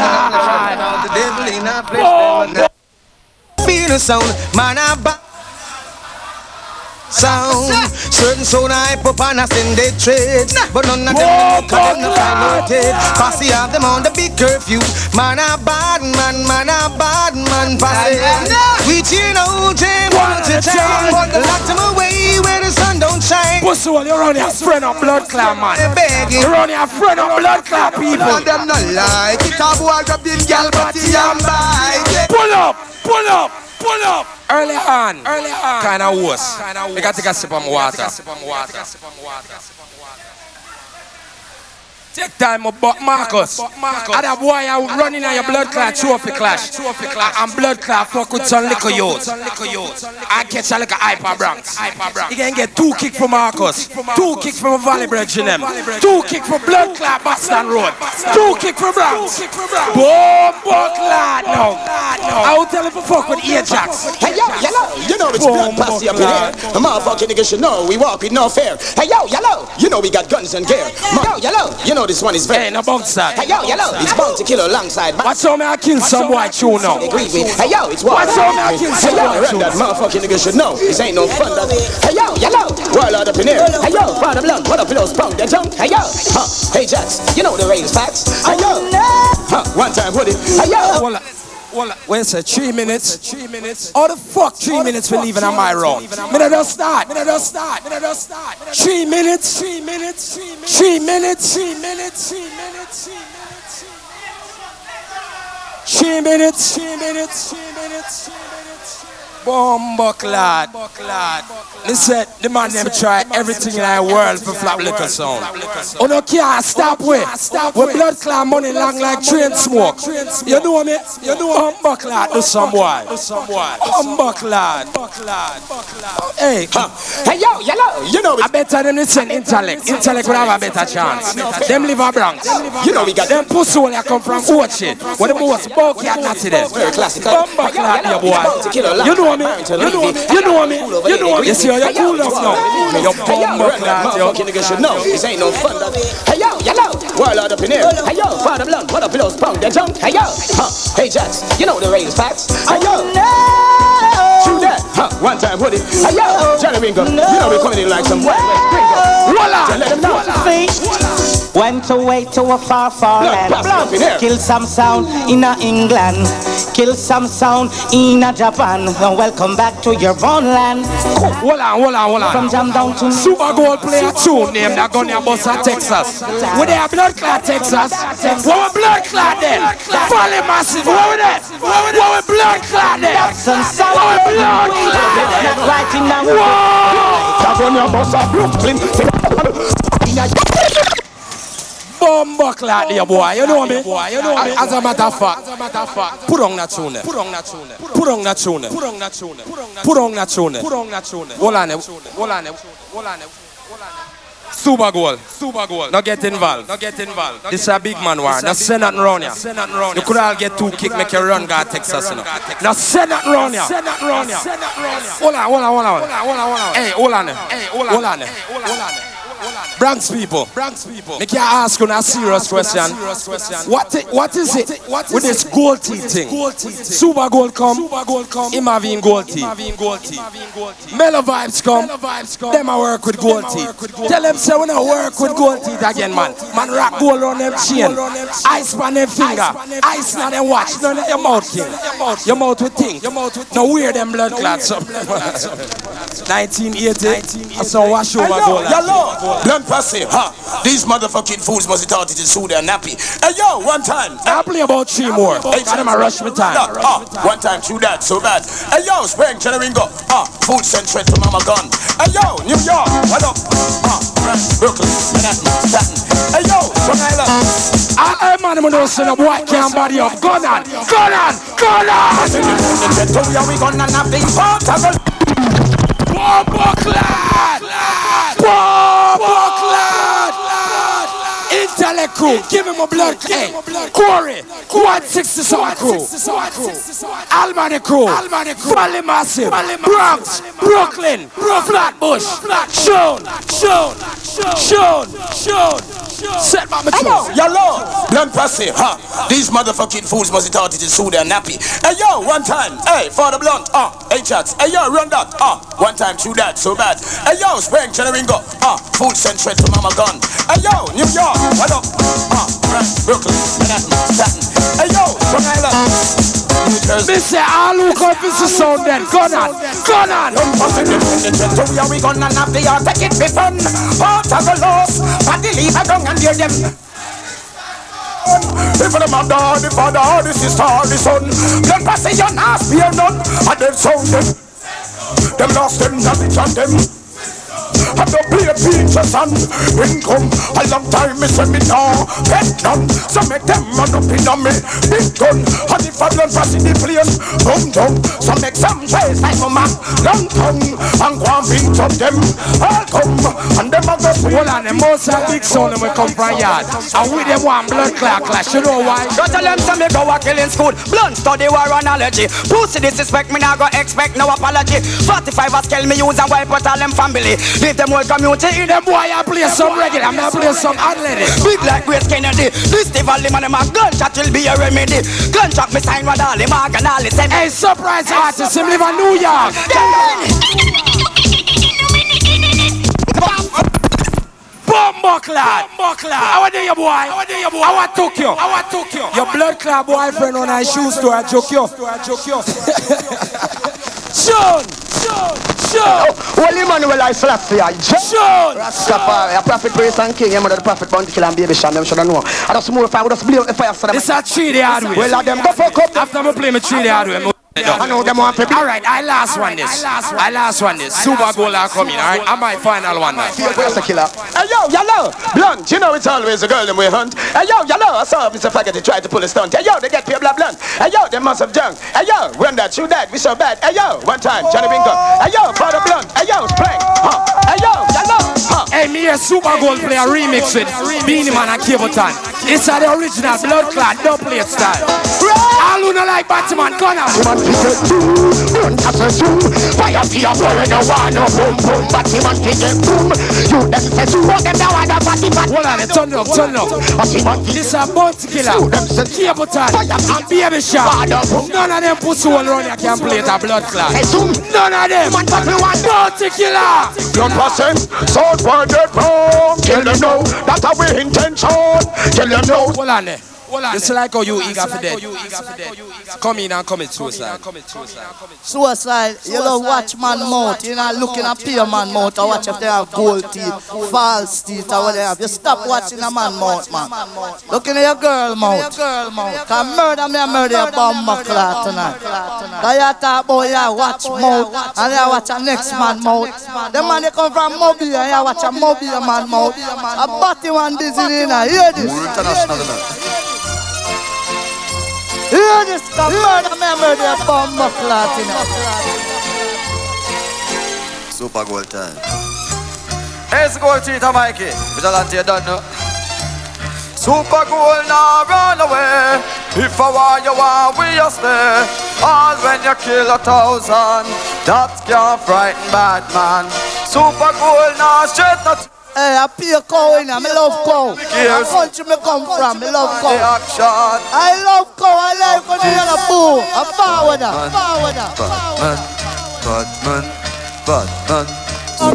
The devil in flesh. Feel the sound, man, I. Sound, certain sound I put on us in they trade, but none of them cause them no dead. Posse have them on the big curfew. Man a bad man, man a bad man, posse. We chain out them one to time, lock them away where the sun don't shine. Pussy, well, you're only a friend of blood clot, man. You're only a friend of blood clot people. None of them not like it. A boy drop in gal body and bite. Pull up, pull up, Pull up. Early on. Early on. Kind of worse. Kind of worse. We got to get sip on water. Take time, my buck Marcus. And that boy I running on your blood clot trophy clash. And blood clot fuck with some liquor youth. I catch a little hyper Bronx. You can get two kick from Marcus. Two kick from Valley Bridge in them. Two kick from blood clot Boston Road. Two kick from Bronx. Boom, buck lad now. I will tell him to fuck with Ajax. Hey yo, yellow, you know it's blood posse up in here. The motherfucking niggas should know we walk with no fear. Hey yo, yellow, you know we got guns and gear. Yo, yellow, you know this one is fair. Hey, no bounce that. Hey yo, yellow, it's bound to kill alongside. Watch how me I kill some white tune now. Agree with. Hey yo, it's war. Watch how me I kill Hey some yo, white run tune. that motherfucking niggas should know this ain't no fun. That. Hey yo, yellow, warlord up in here. Hey yo, father blood, what up with those punk that junk? Hey yo, huh? Hey Jax, you know the raise facts. Hey yo, huh? One time put it. Hey yo. Walla. Wait a three minutes. Three minutes. All the fuck three minutes for leaving on my. Me not just start. Not just start. Not just start. Three minutes. Three minutes. Three minutes. Three minutes. Three minutes. Three minutes. Three minutes. Three minutes. Bomba clad. They said the man them try everything in our world for flap liquor sound. Oh no can't stop with. With blood clot money long like train smoke. You know me? You know Bomba clad do some boy. Bomba clad. Hey, hey yo, yellow, you know I better them send intellect. Intellect will have a better chance. Them live a Bronx. You know we got them pussy when they come from Ochi. What the most bulky at natty them. Very classic. Bomba clad your boy. You know me? You know me? You know me? You know me? You see how you cool off now? Your bomba clad, yo. Motherfucking niggas should know this ain't no fun. Hey yo, yellow, warlord up in here. Hey yo, father blood, what up those punk that junk? Hey yo, huh? Hey Jax, you know the raise facts. Hey yo, True that, huh? One time it. Hey yo, Johnny Ringo, you know we coming in like some white gringo. Voila! Just let them know. Went away to a far, far land. pass up in here. Kill some sound in a England. Kill some sound in a Japan. And welcome back to your own land. Hold on, hold on, hold on. From jam down to Super Gold player tune name that gun your bus at Texas. Where they have blood clot Texas? What we blood clot then? Folly massive. What we that? What we blood clot then? Some What we blood clot then? Right in the Whoa! That gun your bus at Brooklyn. Bumbo clot there, boy. You know me? Boy, you know me? As a matter of fact, put on that tune. Put on that tune. Put on that tune. Put on that tune. Put on that tune. Put on that tune. Hold on. Hold on. Eh? Hold on. Eh? Eh? Super gold. Super gold. Now get involved. Now get involved. This is a big man war. Now send nothing round here. Send nothing round You could all get two kick, make you run, God Texas. Now send nothing round here. Send nothing round here. Hold on, hold on, hold on. Hold on, hold on, hold on. Hey, hold on. Hey, hold on. Hold on. Hold on. Bronx people, Bronx people. Make you ask you a serious question. What i- what is it with this gold teeth thing? Super gold come, Super gold come. Him having gold teeth. Mellow vibes come. Them a work with gold teeth. Tell them say we not work with gold teeth again, man. Man rock gold on them chain, ice on them finger, ice on them watch. None of your mouth king. Your mouth with think. No wear them blood clots up. 1980. I saw wash over gold. Pussy, huh? These motherfucking fools must have thought it is so their nappy. Hey yo, one time. I play about three more. Hey, Got them a rush me time. Ah, one time, true that, so bad. Hey yo, Spring, Ringo. Ah, food sent straight to Mama Gun. Hey yo, New York, what up? Ah, Brooklyn, Manhattan, Staten. Hey yo, Long Island. I am man, I'm gonna send a boy can't body up. Gun on, gun on, gun on. we gonna have the part of the Bombo clad! Bombo clad! Intellect crew, give him a blood hey, Corey, 167 crew, Albany crew, Valley Massive, Bronx, Brooklyn, Flatbush, Sean, Sean, Sean, Sean, Set my Hello, yellow, blunt pussy, huh? These motherfucking fools must have thought it is so their nappy. Hey yo, one time, hey, for the blunt, ah, hey chats, hey yo, run that, ah, one time, true that, so bad. Hey yo, Spring, Ringo, ah, food sent straight to Mama Gun. Hey yo, New York, what up? Ah, Brooklyn, Manhattan, Staten. Hey yo, Long Island. Me say all who come this is sound then, gun on, gun on. So we are gonna have the art, take it be fun. Part of the loss, but the leave a gun and hear them. If the mother, the father, the sister, the son, then pass it your ass, be a none, and then sound them. Them lost them and them. And the play peaches and income A long time me say me nah get none. So make them run up in on me Big gun And if I don't pass in the place Boom down So make some trace like my man Long tongue And go and beat up them. All come And them a go see. Hold on, the most of big sound them will come from yard. And with them one blood clot clash, you know why? Go tell them some me go a killing school. Blunt study war analogy. Pussy disrespect me now go expect no apology. 45 a scale me use and wipe out all them family. Leave them whole community in them boy I play some regular, I'm play some athletic Big like Grace Kennedy This the valley man them a gunshot will be a remedy Gunshot me sign with all mark and all same Hey surprise artist, him live in New York Bumbo clad. Bumbo clad. How are you, boy? How are you, boy? How I took you? How I took you? Your blood clad boyfriend on a shoe store. I joke you. I joke you. Sean, Sean, Sean. Holy Emmanuel I I Sean Rastafari A prophet praise and king Remember the prophet bounty kill and Baby Cham Them should know I just move fire We just blow up the fire This a three day hard way. Well them go fuck up After me play me three day hard way. Me I know them want to be All right, I last one this. I last one this. Super gold are coming. All right, I'm my final one now. Where's the killer? Hey yo, yellow, blunt. You know it's always a girl them we hunt. Hey yo, yellow. I saw Mr. Faggoty try to pull a stunt. Hey yo, they get paid blah blunt. Hey yo, they must have junk. Hey yo, run that, shoot that, we so bad. Hey yo, one time, Johnny Ringo. Hey yo, powder blunt. Hey yo, spring. Huh. Hey yo, yellow. Huh. Hey, me a Super Gold play a remix with Beenie Man and Capleton. It's a the original blood clot double plate style. All who not like Batman, gun out. Run as a zoom Fire for no one no boom boom But him and get boom You them say so What them now are the party but Hold on, turn up, turn up. This a bounty killer. Capleton and Baby Shark. None of them pussy all around here can play the blood clot. None of them. Bounty killer. Young person, southward they wrong. Tell them no, that's our intention. Tell them no. Hold on there. It's like how oh, you eager for dead. Come in and commit suicide. Suicide, you love watch man mouth. You're not looking at pure man mouth or watch if they have gold teeth, false teeth or what they have. You stop watching a man mouth, man. Looking at your girl mouth. Can murder me and murder your bum clot tonight. Cause you talk about you watch mouth and you watch a next man mouth. The man they come from Mobile and you watch a Mobile man mouth. A body one dizzy in Hear this. International, man. Hear this. Can murder me and murder your bum clot tonight. Super gold time. It's goal cheater, Mikey. Vigilante, you don't know. Super gold now run away. If I want you want we you stay. All when you kill a thousand, that can't frighten bad man. Super gold now straight not. Hey, I pay cow in I love cow. The country me come from, me love cow. I love cow, I like when you a boo. A forwarder, forwarder. Batman, Batman, Batman.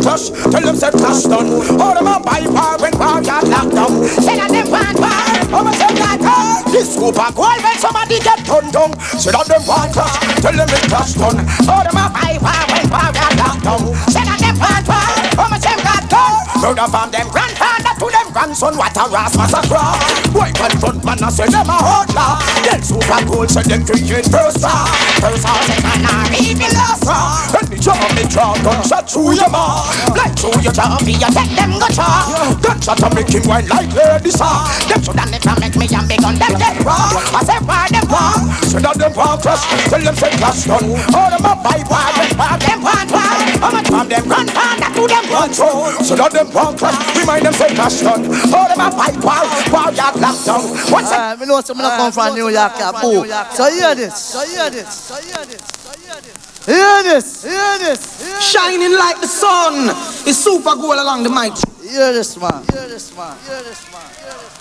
Touch, tell them say touch done. All them a buy bar when bar got locked down. Say that them want bar, how much them got bar? This super gold when somebody get turned down. Say that them want touch, tell them it touch done. All them a buy bar when bar got locked down. Say that them want bar, how much them got bar? Murder from them grandfather to them grandson, what a ras massacre. Boy, man front man, say them a hustler. Then super gold, say them drinking first star. First star, second star, even last star. And me jaw, me draw, gunshot through your mouth. Like through your jaw, me a take them chaw. Gunshot to make him wine like lady saw. Them shoulda never make me and big on them dead raw. I say why them want? Say that them want crush. Tell them say clash done. All them a buy war, them them want war. How much from them grandfather to them control? So that them want crush. Remind them say clash done. All them a buy war, war yard locked down. What's Uh, me know some not come from New York, yeah, boo. So hear this, so hear this, so hear this, so hear this. Hear this, hear this, hear. Shining like the sun is super gold along the mic. Hear this, man. Hear this, man. Hear this, man.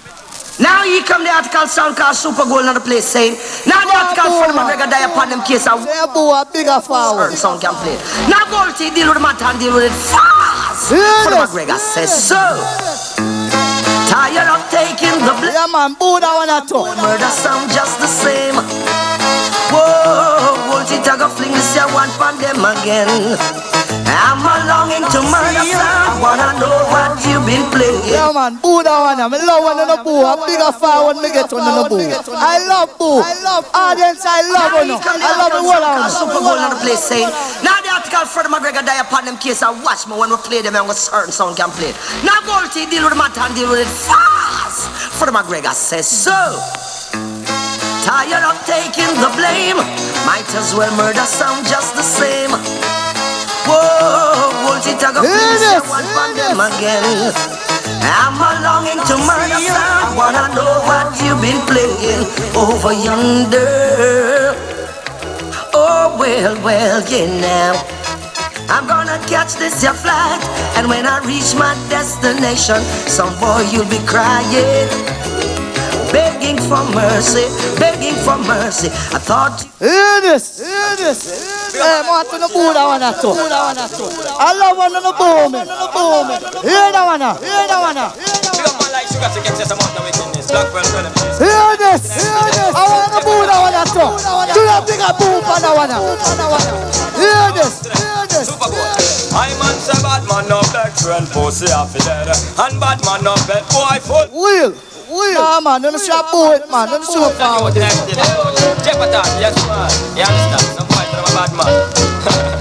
Now here come the article sound called Super Gold in the place saying Now the article for McGregor die upon them case of a bigger certain sound can play. Now Goldie deal with the matter and deal with it fast. Hear For. McGregor says so. Tired of taking the blame. Yeah, man, boo that one at all. Murder sound just the same. Whoa, Goldie tag a fling this year one pan them again. I'm a longing to murder sound. Wanna know what you've been playing. Yeah, man, boo that one. Me love one on the boo. A bigger forward me get one on the boo. I love boo. I love audience. I love one. I love the whole of Super Bowl in the place saying, now the article Freddie McGregor die upon them case and watch me when we play them and what certain sound can play. Now Goldie deal with the matter and deal with it fast. Freddie McGregor says so. Tired of taking the blame, might as well murder sound just the same. Whoa, Tag a piece one for them again. I'm a longing to murder I wanna know what you've been playing over yonder. Oh, well, well, yeah, now. I'm gonna catch this your flight, and when I reach my destination, some boy you'll be crying, begging for mercy, begging for mercy. I thought. Hear this, hear this. Hey, man, to the boo that one at all. I love one on the boo, man. Hear that one, hear that one. Hear this, hear this. I want the boo that one at all. Do that bigger boom for that one. Hear this, hear this. I man say bad man no black friend pussy off it dead And bad man no bet boy foot Will, will. Nah, man, don't show boo it, man. Don't show forward. Jeopardy, yes man You understand? Some boy tell them a bad man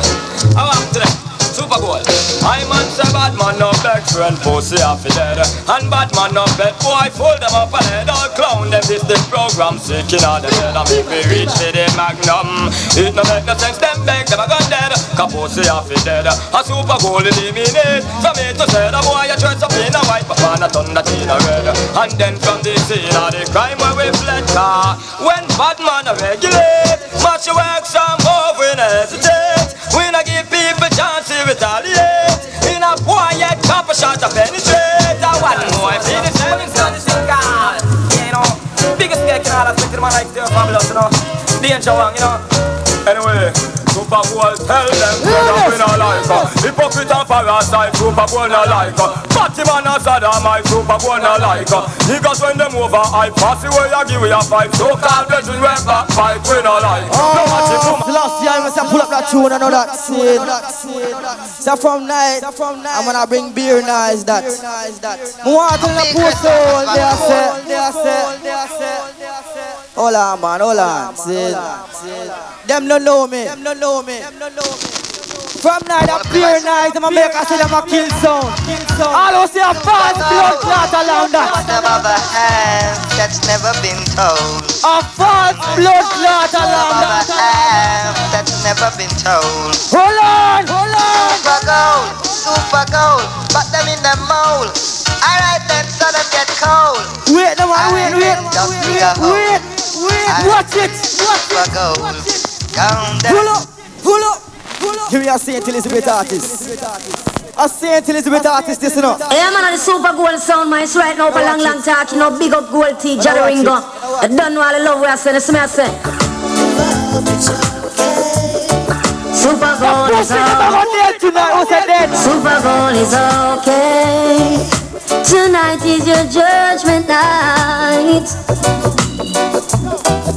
say bad man no black friend pussy off it dead And bad man no bet boy fool them up and head All clown them this this program sick in all the head And make me reach for the magnum It no make no sense them beg them a gun dead. Cause pussy off it dead A super goal eliminate From me to say the boy you dress up in a white But man a that in a red. And then from the scene of the crime where we fled car When bad man a regulate Match your work some more we no hesitate. We no give people chance to retaliate Biggest in all aspect of my life still fabulous you know Danger one you know Anyway Super Bowl tell them that we not like her. Hypocrite and parasite, Super Bowl not like her. Batman and Saddam, my Super Bowl not like her. Niggas when them over, I pass the way I give you a five. So called legend when back fight, we not like. Oh, no watch it from Last year I must pull up that tune and all that scene. So from night, I'm gonna bring beer nice that. More than the post soul, they are set, they are set, they are set. Hold on, man, hold on. See, them don't know me. Them don't know me. From night, that beer night, I'm gonna make a say them a kill sound. All who see a fast blood clot around that. Whatever the hand that's never been told. A fast blood clot around Whatever the hand that's never been told. Hold on, hold on. Super gold, super gold, put them in the mold. Alright then, so them get cold. Wait, no man, wait, wait, wait, wait, watch it, watch Super gold, down Pull up, pull up, pull up. Give me a Saint Elizabeth artist. A Saint Elizabeth artist, this you know. Yeah, man, the super gold sound, man. It's right now for long, long talk. You know, big up gold tea, Jerry Ringo. I don't know all the love we are saying. It's me, I say. Super gold is okay. Super gold is okay. Tonight is your judgment night.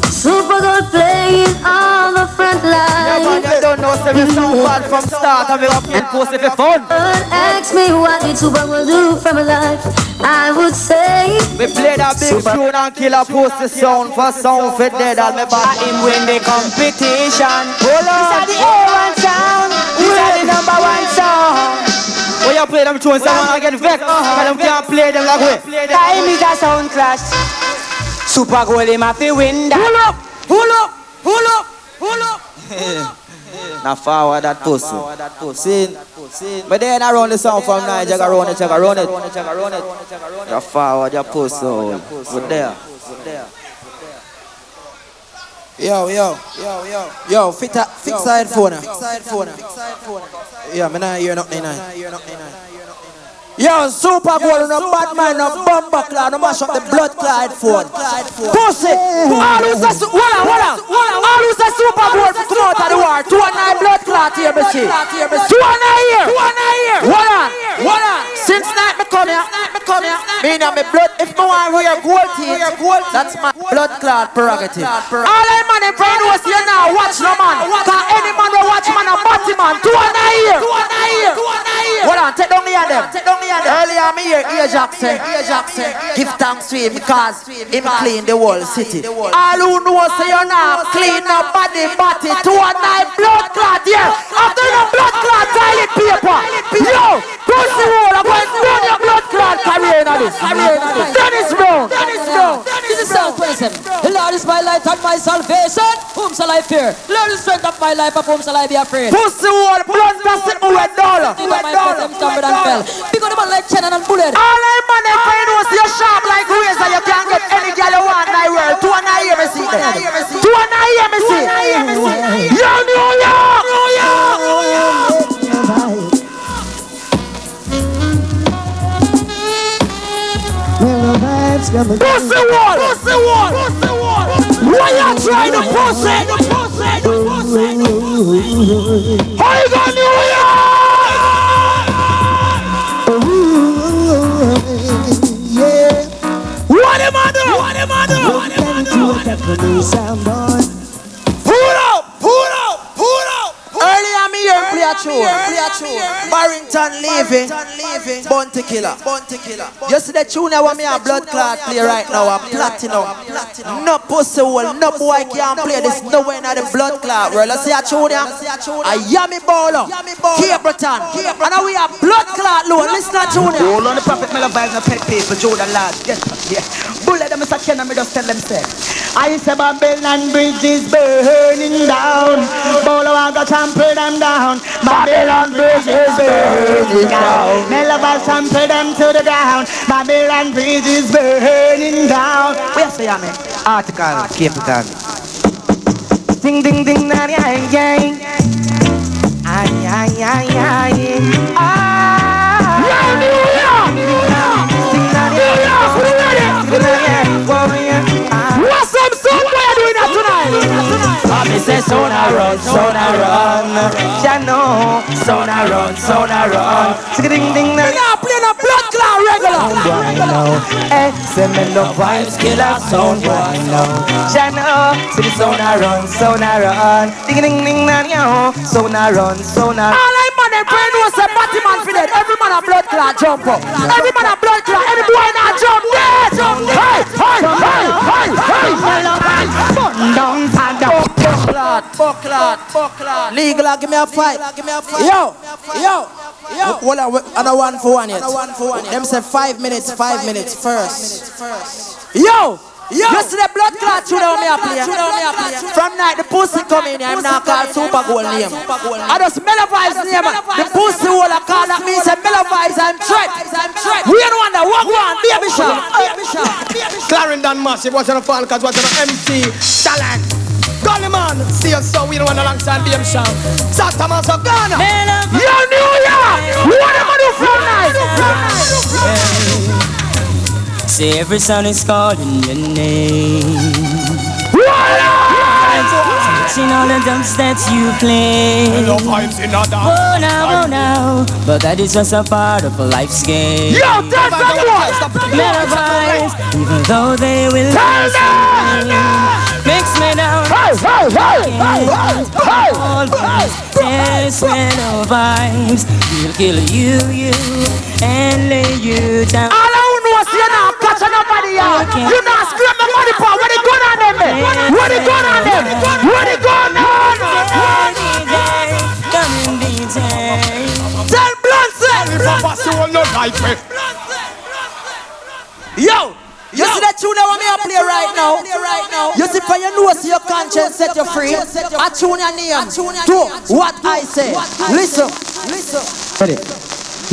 Super gold playing on the front line. I don't know, say we sound bad from start and we up and post it for fun. Ask me what did Super Bowl do for my life? I would say We play that big tune and kill a post the sound for sound for dead all me bad. Him win the competition. Hold on. This are the A1 sound. This are the number one sound. When you play them tunes, someone will get vexed. Cause them can't play them like we. Time is a sound clash. Super gold him have to win that. Pull up, pull up, pull up, pull up. Now forward that pussy. See, but then around the sound from nine, jagga run it, jagga run it. Now forward your pussy. We're there. Yo, yo, yo, yo, yo, fit a, fix a headphone. Fix a headphone. Yeah, me not hear nothing. Yo, super gold, no bad man, no bumper cloud, no mash up the blood clot phone. Pussy! All who's a, su- hold on, hold on. All who's a super gold, come out of the war. Two and nine blood clot here, me see. Two and nine here. Two and nine here. Hold on, hold on. Since night me come here, me come here. Me and me blood, if me want wear gold teeth, that's my blood clot prerogative. All I man in front of us here now, watch no man. Cause any man will watch man a body man. Two and nine here. Two and nine here. Two and nine here. Hold on, take down the hand them. Take down the hand them. Earlier me hear Ear Jackson. Give thanks to him because him clean the whole city. All who know say you now clean up body body. Two and nine blood clot here. After the blood clot toilet paper. Yo, pussy roll. I'm going to your blood clot career in this. Dennis Brown. Dennis Brown. This is Psalm 27. The Lord is my light and my salvation. Whom shall I fear? The Lord is strength of my life. Of whom shall I be afraid? Pussy roll. Blood sit me with dollar. My foot, them stumbled and fell. Because the man like cannon and bullet. All I man if I know see you sharp like razor, you can't get any girl you want in the world. Two and a hear me see them. Two and a me see. Yo, New York. New York. Pussy wall. Pussy wall. Pussy wall. Why you trying to pussy? How you got New York? What am I doing? What am I doing? What am I doing? Me here play a tune, play a tune. Barrington Levy, leaving. Bounty killer, bounty killer. You see the tune that me a blood clot play right now, a platinum. No pussy hole, no boy can play this nowhere in the blood clot world. Let's see a tune here. A Yami Bolo, Cape And now we have blood clot low. Listen to tune here. Hold on the prophet Mello vibes, no pet people, Jordan lads. Yes, yeah. Bullet them is a Ken and me just tell them say. I say Babylon bridge is burning down. Bolo I go trample them down. Babylon bridge is burning down. Melaba trample them to the ground. My Babylon bridge is burning down. Where say I mean? Article, Cape Town. Ding ding ding na yang yang. Ay ay ay ay. say, son I run, son I run. Ya know, son I run, son I run. Sing ding ding ding. Now play the blood clot regular. Hey, send me no vibes, killer sound boy. No, ya know, sing son I run, son I run. Ding ding ding ding. Yo, son I run, son I. All I man and brain was a party man for that. Every man a blood clot jump up. Every man a blood clot. Every boy now jump there. Jump there. Hey, hey, hey, hey, hey. Burn down, burn down. Bucklat, bucklat, bucklat. Legal, give me a fight. Give me a fight. Yo, yo, yo. Hold on, wait, another one for one yet. Them say five minutes, five minutes first. Yo, yo. You see the blood clot you know me a play. From night the pussy come in, I'm not called Super Gold name. I just Mello Vibes name. The pussy will I call that means a Mello Vibes I'm threat. We don't want wonder what one, baby shot. Clarendon Massive, what's on the fall, cause what's on the MC, Talent. Gully man, see us so we don't want alongside DM Sham. Santa Masa Ghana. Yo, New York. What am I do from night? Say every sound is calling your name. Touching all the dumps that you play. Hello, vibes in a dance. Oh now, oh now, but that is just a part of a life's game. Yo, that's the one. Meta vibes, even though they will Mix me down. Hey, hey. There's vibes. We'll kill you, you, and lay you down. All I know is you're not nobody out. You're not screaming nobody for what it going on them. What it going on them? What it going on? Tell Blunt Yo, you see that tune that want me to play right now? You see for your nose, your conscience set you free. I tune your name to what I say. Listen, listen. Ready?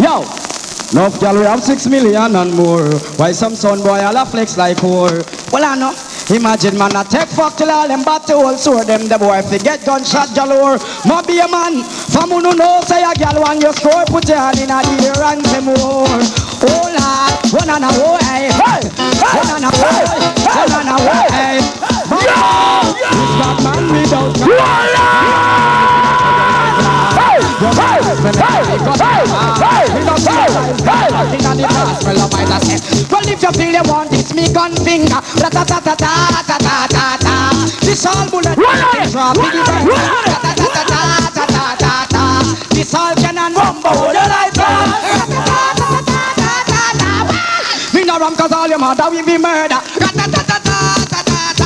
Yo! Enough gal we have six million and more. Why some son boy all a flex like whore? Well I know. Imagine man a take fuck till all them battle sore them the boy fi get gunshot galore. Ma be a man, from who no know say a gal want you score put your hand in a the air and say more. Oh lord, one and a oh hey, hey, one and a oh from piggy da. Ta ta ta ta ta ta ta ta. Dissolve and da da da da da. Me no ram cause all your mother will be murder. Da da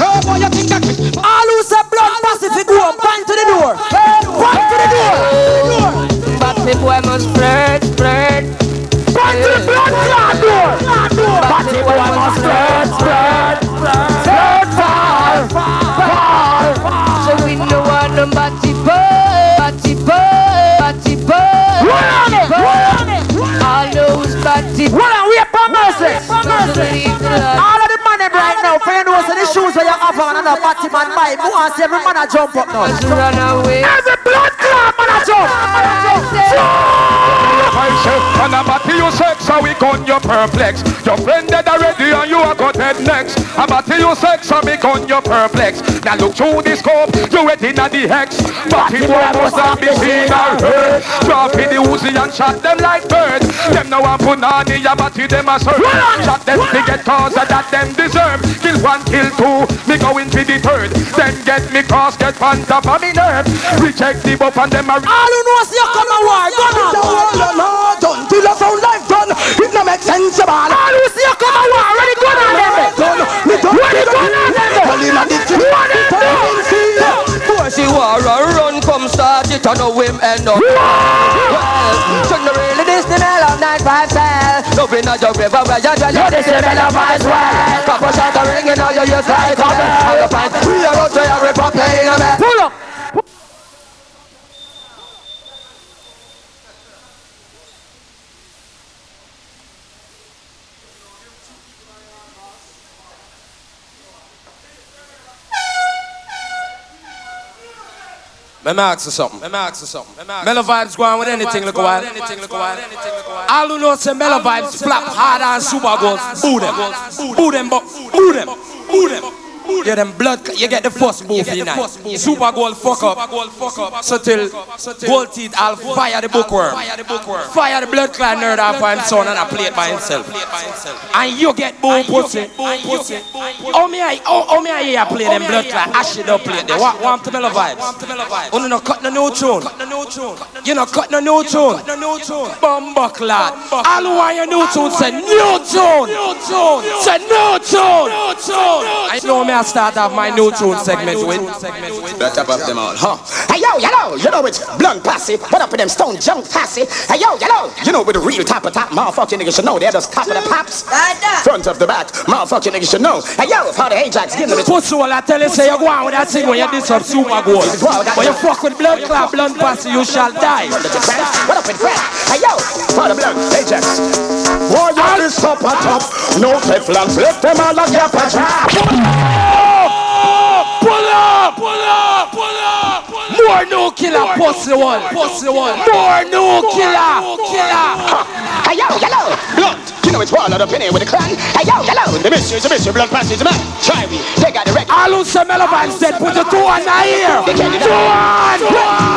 Oh boy, you think that All who say blood Pacific go bang to the door. Bang to the door. But the boy must flirt, flirt. Bang to the door. What are we upon mercy? Where you have on and a batty man buy, who wants every man a jump up now? Run away. Every blood clot man a jump. Man a jump. And I'm at you sex, so we gun you perplex. Your friend dead already and you are got head next. I'm at you sex, so we gun you perplex. Now look through the scope, you wet in the hex. But he boy must have been seen or heard. Drop in the Uzi and shot them like birds. Them now want put on the yabati, them a serve. Shot them to get cause that them deserve. Kill one, kill two, me go into the third. Then get me cross, get on top of me nerve. Reject the buff and them a All who know see you come a war, gun on. no done till a sound life done. It no make sense at all. All who see you come a war, ready gun on them. Me done. Ready gun on them. Well, him a the What is Before she war a run, come start it on a whim and up. now your river where you dwell. You're the semen of my. Couple shots are now you use like a bell. We are out to we're playing a man. Pull up. Let me ask you something. Let me ask you something. Mello vibes go on with anything, look while. All who know say mello vibes flap hard and super goals. Boo them. Boo them, boo them. Boo them. Yeah, them blood, you get the first move in night. Super gold fuck up. So till gold teeth, I'll fire the bookworm. Fire the blood clot nerd off of him son and I play it by himself. And you get boom pussy. Oh me I, oh, me I hear play them blood clot. I should have played there. What, want to mello vibes? Oh no, no, cut no new tune. You know, cut no new tune. Bumbo clot. All who want your new tune say new tune. Say new tune. I know me I start off my new tune segment with. The top of them all, huh? Hey yo, yellow, you know it's blunt posse. Put up in them stone junk posse. Hey yo, yellow, you know with the real top of top, motherfucking niggas should know. They're just top of the pops. Front of the back, motherfucking niggas should know. Hey yo, how the Ajax give them the Pussy all I tell you say you go on with that thing when you diss up super gold. When you fuck with blood clot, blood pussy, you shall die. What up in France? Hey yo, how the blunt Ajax. Boy, you this top of top. No Teflon, flip them all like your Pull up! Pull up! Pull up! More no killer, pussy one. Pussy one. More no killer. Killer. Hey yo, yellow, blunt. You know it's one of the penny with the clan. Hey yo, yellow, the mystery is a mystery, blood passage a man. Try me, they got the record. All who say Melvin said, put the two on the ear. Two on.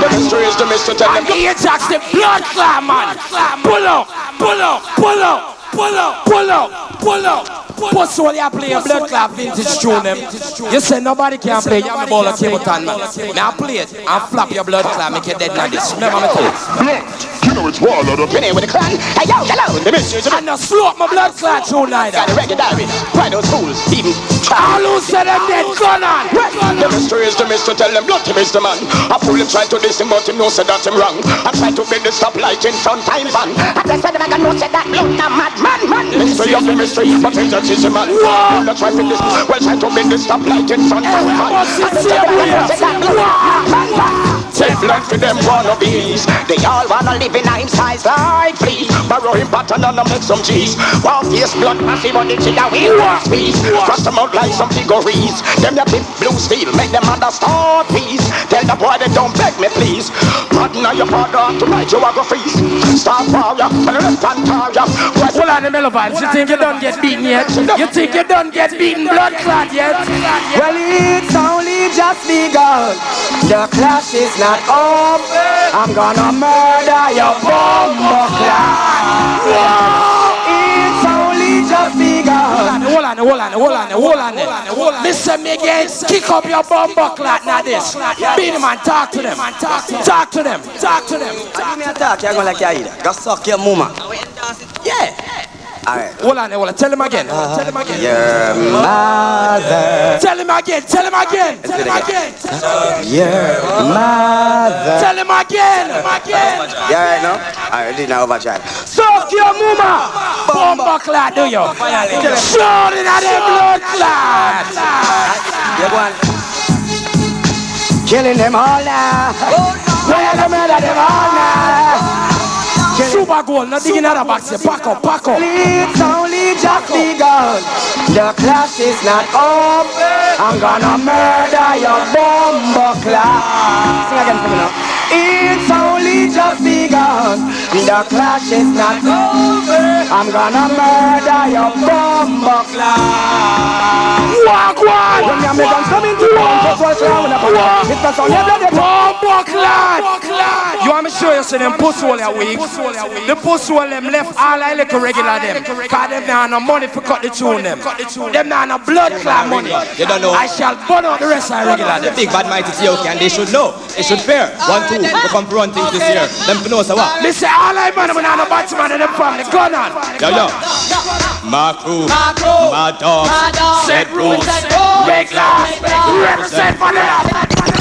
The mystery is the mystery. And the Ajax, the blood clot, man. Pull up. Pull up. Pull up. Pull up, pull up, pull up. Pussy all you play a blood clot vintage tune them. You say nobody can play Yami Bolo Kibotan man. Now play it and flap your blood clot, make you dead now this. Remember me tell you. You know it's of the penny with the clan. Hey yo, yellow, the mystery is And I slope my blood clot tune Got that. the reggae diary, pride those fools, even All who say them dead, gun on. The mystery is the mystery, tell them blood him is the man. A fool him try to diss him, but him know say that him wrong. I try to bend the stoplight in front time van. I just said the man know say that blood a mad man, man. Mystery of the mystery, but is a man. Whoa! Try to this, well try to bend the stoplight in front time van. I just said the man know say that. Blood a mad man. Teflon for them wannabes They all wanna live in nine size like flea Borrow him pattern and make some cheese. One face blood massive on the chill we want squeeze Cross them out like some figurines. Them that tip blue steel make them understand peace Tell the boy they don't beg me please. Pardon your father tonight you are go freeze. Stop warrior. And left and tarrier Hold on the Melvin, you think you don't get beaten yet? You think you don't get beaten blood clot yet? Well, it's only just begun. The clash is not over. I'm gonna murder your bumbo It's only just begun. Hold on, hold on, hold on, hold on, hold on. Listen me again, kick up your bum buckler, now this. Beat them and talk to them. Talk to them. Talk to them. Give me a talk, you're gonna like you either. Go suck your mama. Yeah. Hold on, hold on. Tell him again. Uh-huh. Tell him again. Your mother. Tell him again. Tell him again. Tell him again. Your mother. Tell him again. Again. You alright now? Alright, did not overdrive. Suck your mama. Bum buckler, do you? Shoot it at them blood clot. You go on. Killing them all now. Where the murder them all now. Super gold, not digging out of box. Pack up, pack up. It's only just begun. The clash is not over. I'm gonna murder your bumbo class. Sing again for me now. It's only just begun. The clash is not over. I'm gonna murder your bumbo class. Walk one. When the Americans come into one, just watch around with a bumbo. It's not only a bloody Bumbo clot. You want me to show you so them pussy all your weak. The pussy all them left all I like a regular them. Cause them now no money for cut the tune them. Them now no blood clot money. You don't know. I shall burn out the rest of regular The them. big bad mighty Tioki and they should know. They should fear. One, two, we come for run things this year. Them to know so what? Me say all I man when I no Batman and them family gun on. Yo, yo. My crew, my dog, set rules. Regular. Represent for them.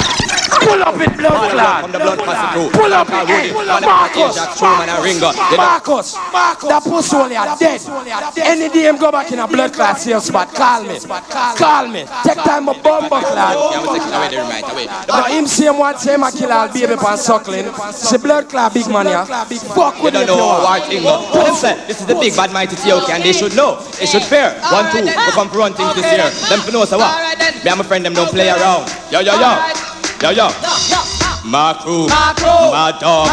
Pull up in blood clot. From the blood passing through. Pull up Call in Woody. hey, One of Marcus. Asia, Truman and Ringo. You know. Marcus, that pussy only are dead. Any day him go back in a blood clot safe spot, call me. Call me. Take time a bumbo Yeah, clot. I'm taking away the right away. Now him say him want say him a kill all baby pan suckling. Say blood clot big man ya. Fuck You with don't it know you what want. thing go. What? This is the big bad mighty Tioki and they should know. They should fear. One, two, we come for this year. Them to know so what? Me and my friend them don't play around. Yo, yo, yo. Yo, yo. My crew, my dog,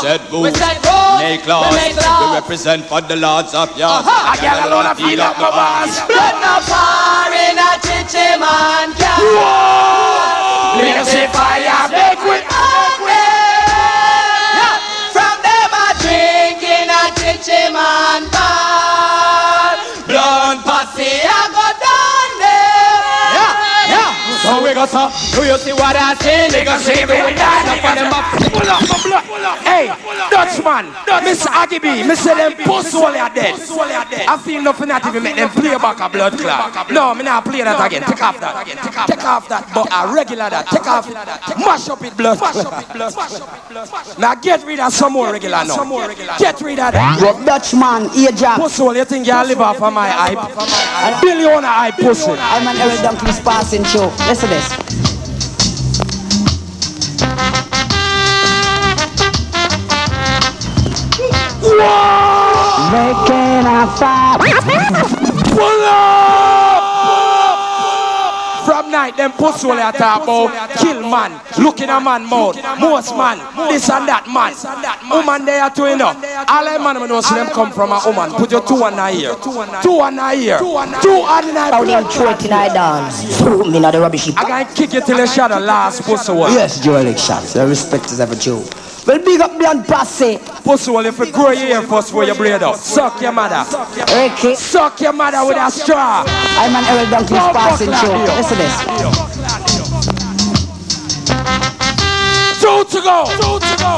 set rules. A class. We represent for the lords of yard. Uh-huh. I get alone and feel up my boss. Blood no fire in a chichi man can. Whoa! Me say fire bake with Go so, do you see what I see? They see me with that. Up on up. Pull up, pull up, pull up. Hey, Dutchman, B, me say them pussy all are dead. I feel nothing not even make them play back a blood clot. No, me not play that again. Take off that. Take off that. But a regular that. Take off. That mash up it blood. Now get rid of some more regular now. Get rid of that. Dutchman, age up. Pussy all you think you live off of my hype? A billion hype pussy. I'm an Eric Dunkley's passing show. Listen Making a fire. Pull up! From night, them pussy you talk about kill man, look in a man mouth, most man, this and that man. Woman there too, you know. All them man know see them come from a woman. Put your two and a ear, two and a ear, two and a How them throw it in I dance. Throw me not the rubbish. I can kick you till you shadow last pussy one. Yes, Joe elections. The respect is ever Joe. Well, big up Blunt Posse. Pussy well, if you grow your ear first for your braid up. Suck your mother. Ricky. Suck your mother with a straw. I'm an Eric Dunkley's passing show. Listen to this. Two to go. Two to go.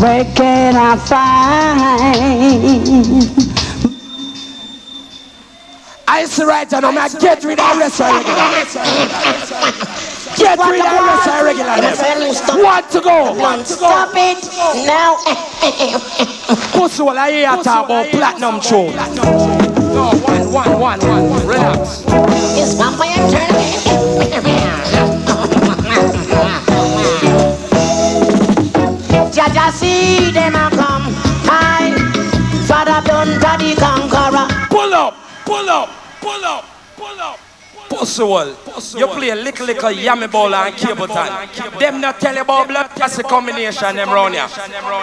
Where can I find? I see right now, man, get rid of of regular. Get rid of of regular. One to go. One to go. Stop it now. Pussy, well, I hear talk about platinum tune. No, one, one, one, one. Relax. It's vampire Jaja see them a come. I Father done daddy conqueror. Pull up, up, pull up, pull up. Well, you play a little little Yami Bolo and Capleton. Them not tell you about blood pussy combination them round here.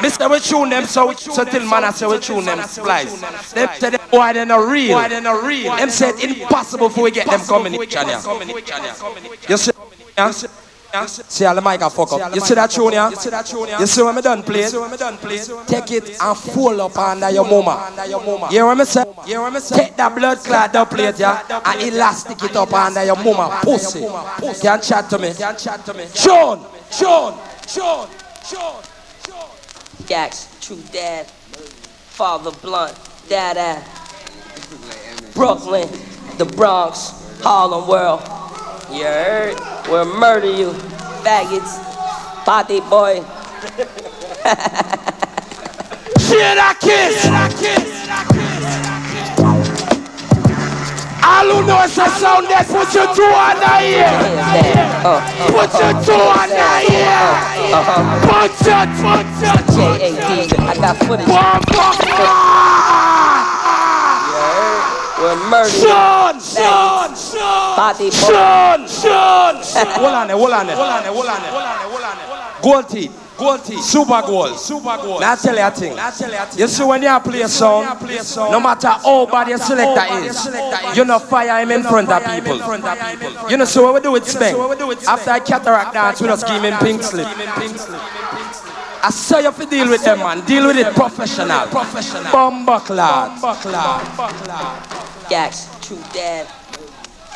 Mister we tune them so so till man I say we tune them splice. Them say them boy they not real. Boy they not real. Them say it impossible for we get them combination here. You see? Yeah? See all the mic a fuck up. You see that tune here? You see when me done play? Take it and fold up under your mama. You hear what me say? Take that blood clot down plate yeah, and elastic it up under your mama pussy. Can chat to me? Sean, Sean, Sean, Sean. Gax, true dad, father blunt, dada, Brooklyn, the Bronx, Harlem world. You heard? We'll murder you, faggots, party boy. Shit, I kiss? All who know it's a sound that put your two on the ear. Put your two on the ear. Put your, put your, J.A.D. I got footage. We'll murder you. Sean, Sean, Sean, Party boy. Sean, Sean. Hold on there, hold on there, hold on there, hold on there, hold on there. Gold teeth. Gold teeth. Super gold. Super gold. Now I tell you a thing. You see when you play a song, no matter how bad your selector is, you know fire him in front of people. You know so what we do with Spank? After I cataract dance, we just give him pink slip. I saw you have to deal with them, man. Deal with it professional. Professional. Bumbuckler. Gax, true dad,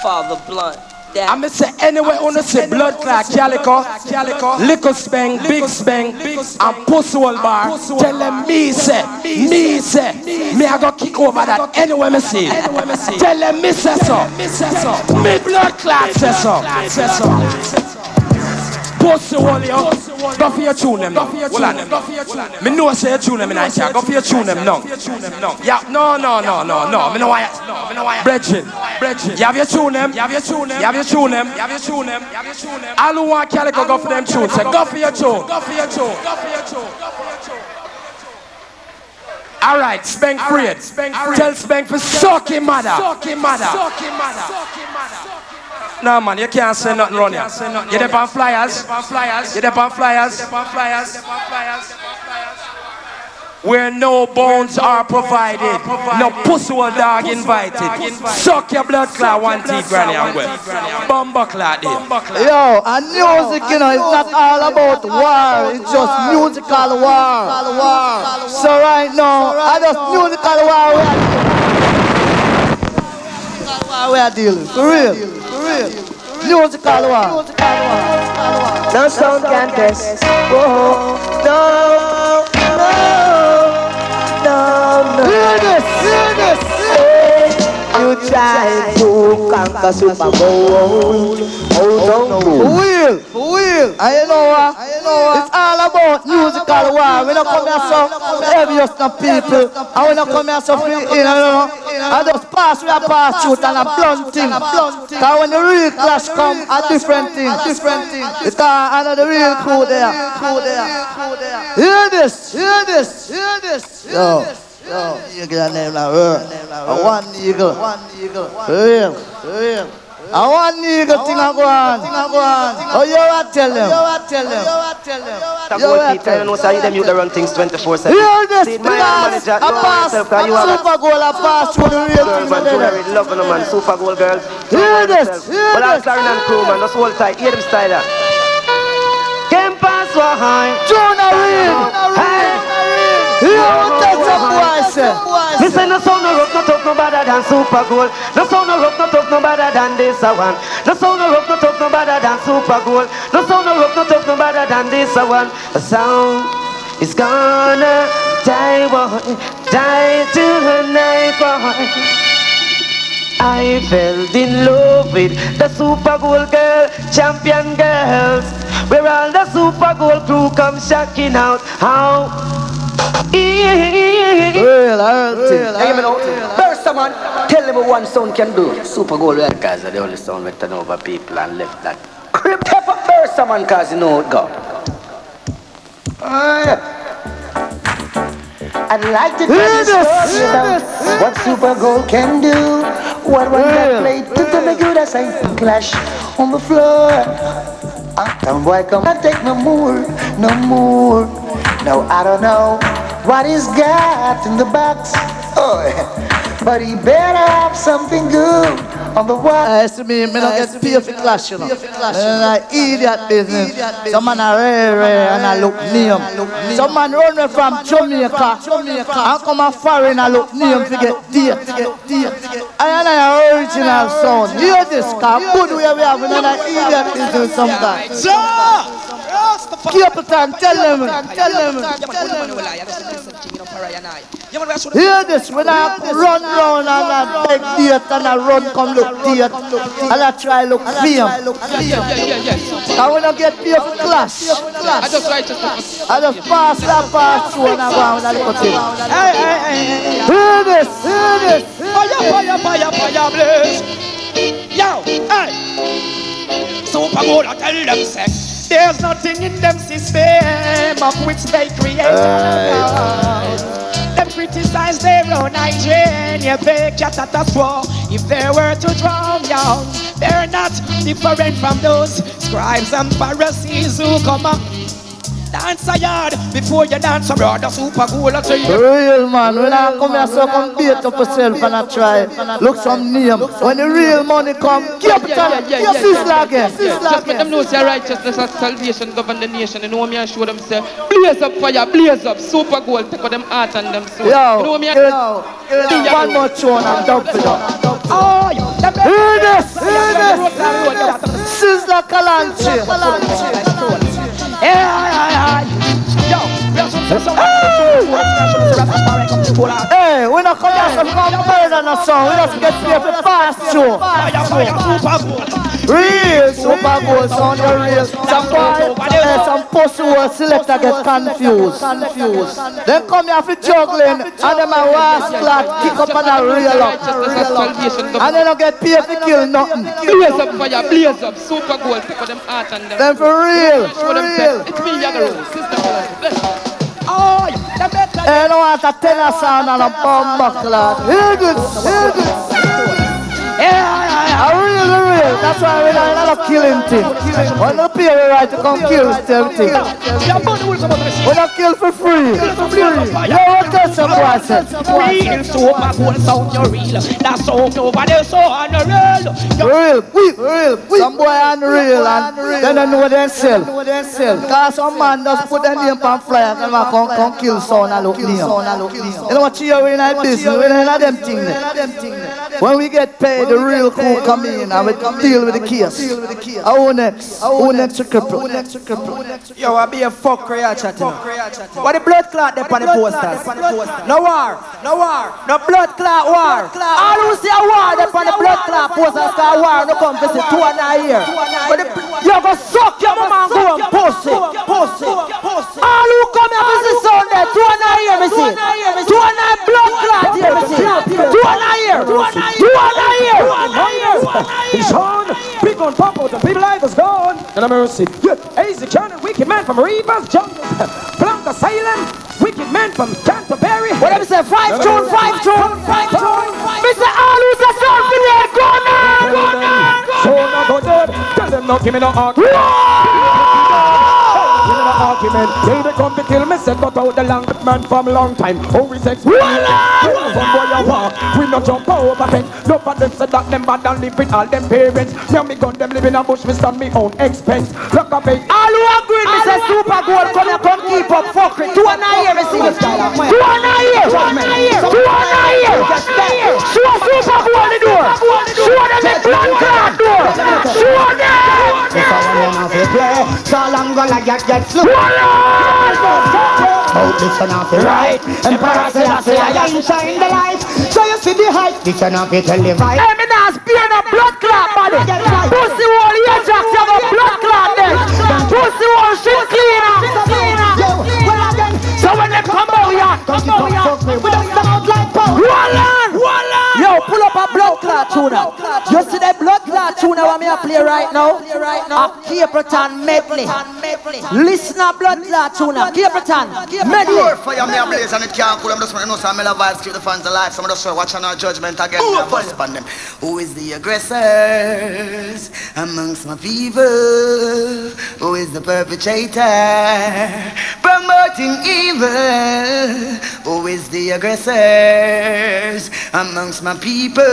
father blunt. I'm say anyway on the say blood clot calico, calico, liquor spang, big spang, and pussy wall bar. Tell them me say, me say, me I go kick over that anyway me see. Tell them me say so, me blood clot say so. Pussy wall yo, go for your tune them now. Hold on them. Me know say you tune them in I say, go for your tune them now. Yeah, no, no, no, no, no. Me know why. Brethren, brethren, you have your tune them. You have your tune them. You have your tune them. You have your tune them. You have your tune them. All who want calico go for them tune. Say go for your tune. Go for your tune. Go for your tune. Go for your tune. All right, Spank Fred. Tell Spank for suck him mother. Suck him mother. Suck him mother. No man, you can't say nothing here. You dep on flyers. You dep on flyers. Where no bones are provided, no pussy will dog invited. Suck your blood clot one teeth, granny and well. Bumba clot. Yo, and music, you know, it's not all about war. It's just musical war. So right now, I just musical war. We are dealing. For real. For real. Musical war. No sound can test. Whoa. No, Try to conquer Super Bowl. Hold on For to. real, for real. And you know what? It's all about musical war. We don't come here so envious no people. And we don't come here so free, you know. I just pass, we a pass shoot and a blunt thing. Because when the real clash come, a different thing. Different thing. I know the real crew there. Crew there. Hear this, hear this, hear this. Yo. Yo, Oh, eagle and name like her. A one eagle. One eagle. For real. For real. I want nigga thing I go on. Oh, you what oh, tell them? You what tell them? You what tell them? That You gold what teeth, tell you them? know, say them you the run things 24 7. Hear this, See, my because manager, I know pass, yourself, 'cause you a have a super gold, I pass through the real girl, thing. man, there. Junior with love, no man, super gold girl. Hear this, hear But I'm this. Clarin and crew, man, that's hold tight, hear them style that. Can't pass for high. Jonah Reed. Hear boy say. No sound no rough, no tough, no better than Super Gold. No sound no rough, no tough, no better than this one. No sound no rough, no tough, no better than Super Gold. No sound no rough, no tough, no better than this one. The sound is gonna die one, die tonight one. I fell in love with the Super Gold girl, champion girls. Where all the Super Gold crew come shocking out. How? First, man, tell them what one sound can do. Super Gold Red guys are the only sound that turn over people and left that. Crip tap up first, man, cause you know it go. I'd like to tell you about what Super Gold can do. What one that played to the make you that say clash on the floor. Ah, Uptown boy come and take no more, no more. No, I don't know what he's got in the box. Oh, but he better have something good on the wall. I see me, me don't get paid for clash, you know. And like idiot business. Some man are rare, rare, and I look name. Some man run away from Jamaica, and come a foreign and look name to get date. I am an original sound. Hear this, cause good way we have another idiot business sometimes. Capleton, tell them, tell them, tell them. Hear this, when I run round and I beg date and I run come look date and I try look when I get paid for class, I just I just pass that pass through and I go and look at it. Hear this, hear this. Fire, fire, fire, fire, blaze. Yo, hey. Super Bowl, I tell them, say, there's nothing in them system of which they create. Them criticize their own hygiene, yeah, they cat at us for if they were to drown young. They're not different from those scribes and Pharisees who come up. Dance a yard before you dance abroad. The super cool, tell you. Real man, when I come here, so come beat up yourself and I try look some name. When the real money come, Captain, you sizzle again, sizzle Just let them know say righteousness and salvation govern the nation. You know me and show them say blaze up fire, blaze up, super gold, take out them heart and them soul. Yo, you know me yo, yo, one more tune and dump it up. Oh, Hear this, hear this. Sizzla Kalonji. Yeah, yeah, yeah. Hey, we not come here come murder no song. We just get here for pass through. Real super gold sound the real. Some boy, eh, some pussy will selector get confused. Confused. Then come here for juggling and them a was flat kick up and a reel up. And they don't get paid to kill nothing. Blaze up fire, blaze up, super out them heart and them Them for real, for real. it's me, Yagaro, sister. Oh, you better. Hey, no want a tenor sound and kill the real. That's why we don't a killing thing. When the pay the right to come kill everything. We don't kill for free. You want to some boy said. Real super cool sound, you real. That sound over there so unreal. Real, quick, real, quick. Some boy unreal and then they know themselves. Cause some man just put their name on flyer and man come, come kill sound and look name. You know what you in that business, we don't have them things. When we get paid, the real crew come in and we deal with the case. Who next? Who next to cripple? Yo, I be a fuck creature chatting. What the blood clot there on the posters? No war, no war, no blood clot war. All who see a war there on the blood clot posters, cause war no come visit two and a year. But the, you go suck your mama and go and pussy, pussy. All who come here visit Sunday, two and a year, me see. Two and a blood clot here, me see. Two and a year, two and a year. It's on. Big on pop out. The people life is gone. And a mercy. Yeah. Easy Johnny, wicked man from Rivers, jungles, Blanca Salem, wicked man from Canterbury. Whatever say, five tune, five tune, five tune. Mr. All who's a son for the go now, go now. So now go dead. Tell them not give me no argument. Give argument. Till they come to kill me, said got out the long man from long time. Who is experienced? Some boy you walk, we no jump over fence. No for them said that them bad and live with all them parents. Me me gun them live in a bush, me stand me own expense. Look up it. All who agree, me say super gold, come here, come keep up fuckery. Two and a year, me see. Two and a year, two and a year, two and a year. Show super gold the door. Show them the blood clot door. Show them. If I want to fi play, so long gonna get get slow. Out this one off the right, Emperor Selassie I ain't shine the light. So you see the height, this one off it tell the vibe. Hey, me not spear no blood clot body. Pussy wall ear jacks, you have a blood clot there. Pussy wall shit cleaner. So when they come out here, come out here, we don't sound like power. Yo, pull up a blood clot tuna. You see that blood clot tuna what me a play right now? A Capleton medley. Listen up, blood clot tuna. Capleton medley. More fire me a blaze and it can't cool. I'm just want to know some mello vibes keep the fans alive. Some of us watching our judgment again. More fire upon them. Who is the aggressors amongst my people? Who is the perpetrator promoting evil? Who is the aggressors amongst my people?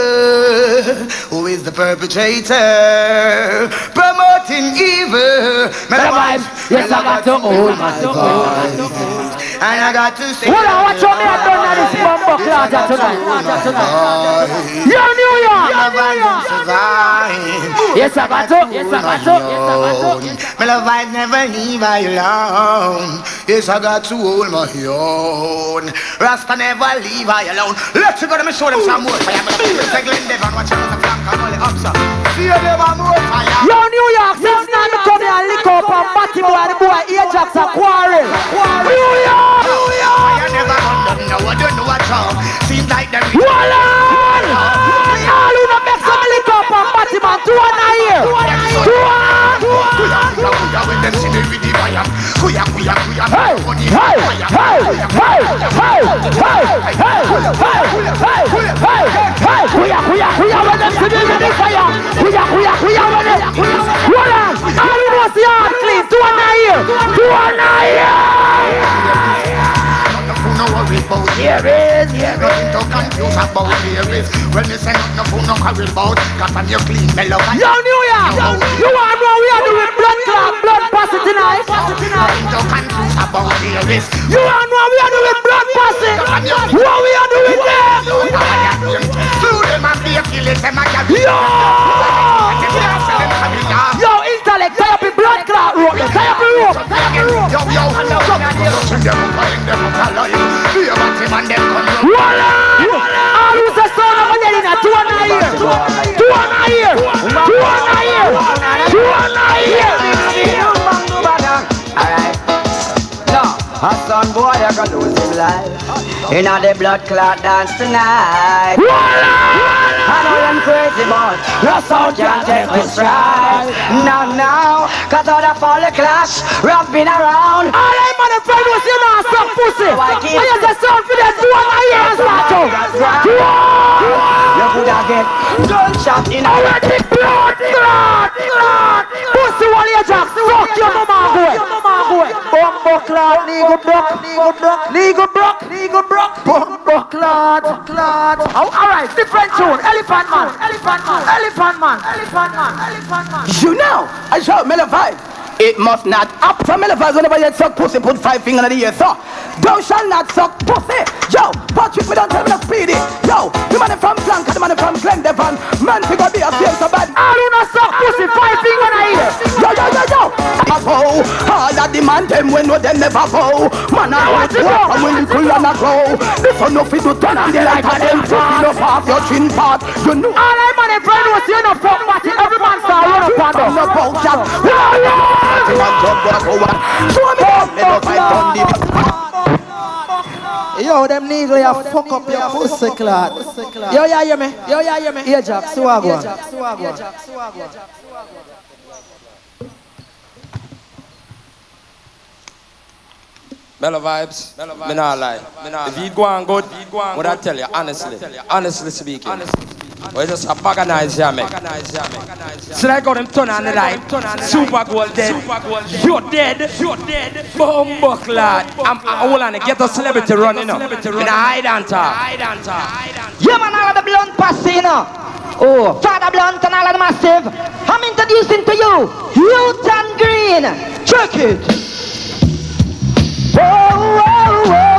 Who is the perpetrator promoting evil? Mello vibes, yes I got to hold my And I got to say, Hold on, watch out me I done this here tonight. Yo, New York. Yes, I got to. Yes, I got to. Yes, I got to. My love I never leave I alone. Yes, I got to hold my own. Rasta never leave I alone. Let's go to me show them some more. I'm gonna take Glen Devon, watch out the flank and all the upsa. See them a more fire. Yo, New York, since now me come here and lick up and batty boy, the boy Ajax a quarrel. New York. New York. Fire never run them, no, I don't know what's wrong. Seems like them. Wallan! All who don't make some lick up and batty man, two and a year. Two and them with kuya, Hey, hey, hey, hey, hey, hey, hey, hey, hey, hey, hey, kuya, kuya, kuya, when them see me with the fire. Kuya, kuya, kuya, when them. Hold on. Know see hard clean, two and a year. Two and a year. No worry about here is Nothing to confuse about here is When me say nothing for no worry about Cause I'm your clean mellow Yo, New York, you want to know we are doing blood clot, blood passing tonight? Nothing to confuse about here is You want to know we are doing blood passing? What we are doing there? Through them and be a killing them and Yo! Yo, tie up in blood clot rope, tie up in rope, tie up in rope. Yo, yo, Touching them them up alive Be a batty man, them come Voila! All who's a son of a dead in a two and a year. Two and a year. Two and a year. Two and a year. Alright. Now, a some boy a gonna lose his life. Inna the blood clot dance tonight. I know them crazy but no sound can take me stride. Not now, cause all the folly clash, rough been around. All them motherfuckers was in our stop pussy. I just the sound for them two of my ears, Mato. You could get gunshot in our blood clot, clot, clot. Pussy, what are you just? Fuck your mama, boy. Bumbo clot, nigga, buck clad, clad. Oh, all right, different tune. Elephant man, elephant man, elephant man, elephant man, elephant man. You know, I shout Mello vibe. It must not up from Mello vibes whenever you suck pussy, put five finger in the ear, so. Thou shall not suck pussy. Yo, Patrick, we don't tell me to speedy. Yo, the man from Plank, the man from Glen Devon. Man, we got be a feel so bad. I do not suck pussy, five finger in the ear. Yo, yo, yo, yo. I bow. All of the man, them when no them never bow. Man, I want to walk and when you cool and I grow. This one no fit to turn on the light and them fucking up off your chin part. You know. All right, man, if I know you no fuck party, every man start run up on them. No bow shot. Man, jump, go, go, go. Show me that. Let us fight on the Yo, them niggas ya fuck up your pussy clad. Yo, yeah, hear me. Yo, yeah, hear me. Here, Jack, swagwan. Mello vibes, me not lie. If you go on good, what I tell you, honestly, honestly speaking, we just a organize man. So I got them turn on the light, super gold dead, you're dead, you're dead, bumbo clad. I'm all on the ghetto celebrity running up, in a and talk. Yeah, man, all of the blunt passing, you know. Oh, Father Blunt and all of the massive. I'm introducing to you, and Green. Check it. Whoa, whoa, whoa, whoa,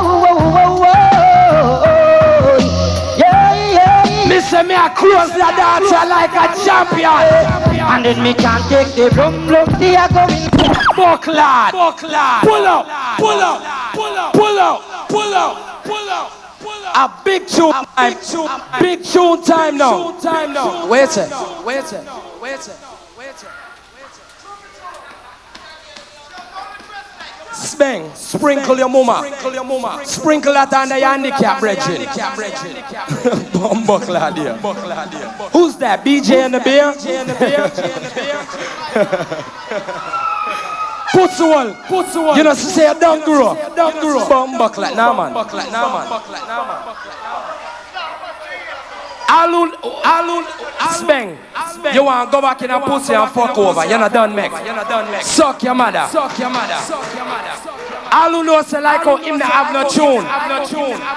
say me a close the dancer like a champion. And then me can't take the blum blum. See I going. Bucklad, bucklad. Pull up, pull up, pull up, pull up, pull up, pull up. A big tune time, big tune time now. Time now. Wait a wait a second, wait a second, wait a Speng, sprinkle your mama, sprinkle your mama, sprinkle that under your handicap, brethren. Bumbuckler dear. Who's that? BJ in the beer? Put the wall, put the wall. You know, say a don't grow, don't grow. Bumbuckler, nah man. Nah man. Alun, Alun, Speng. You want to go back in a pussy and fuck over. You're not done, Meg. You're not done, Meg. Suck your mother. Suck your mother. Suck your mother. Alun know say like how him not have no tune.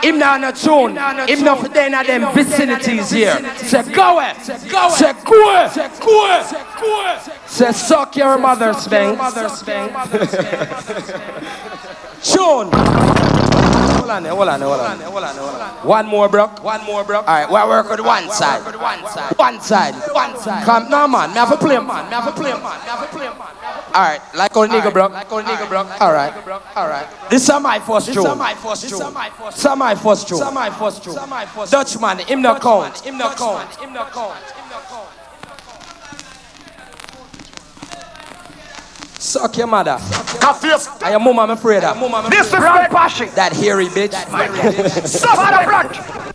Him not no tune. Him not for them them vicinities here. Say go away. Say go away. Say go away. Say go away. Say go away. Say suck your. Mother, Speng. Tune. Hold on, there, hold on, there, hold on, there, hold on, there, hold on. One more, bro. One more, bro. All right, we'll work with one side. One side. One side. One side. Come, no, man. Me have to play, man. Me have to play, man. Me have to play, man. All right, like on nigga, bro. Like on nigga, bro. All right, all right. This is my first tune. This is my first tune. This is my first tune. This is my first tune. This is my first tune. Dutchman, him no count. Him no count. Him no count. Suck your mother. I your mama, I'm afraid of. This is Brad Pashi. That hairy bitch. Brad.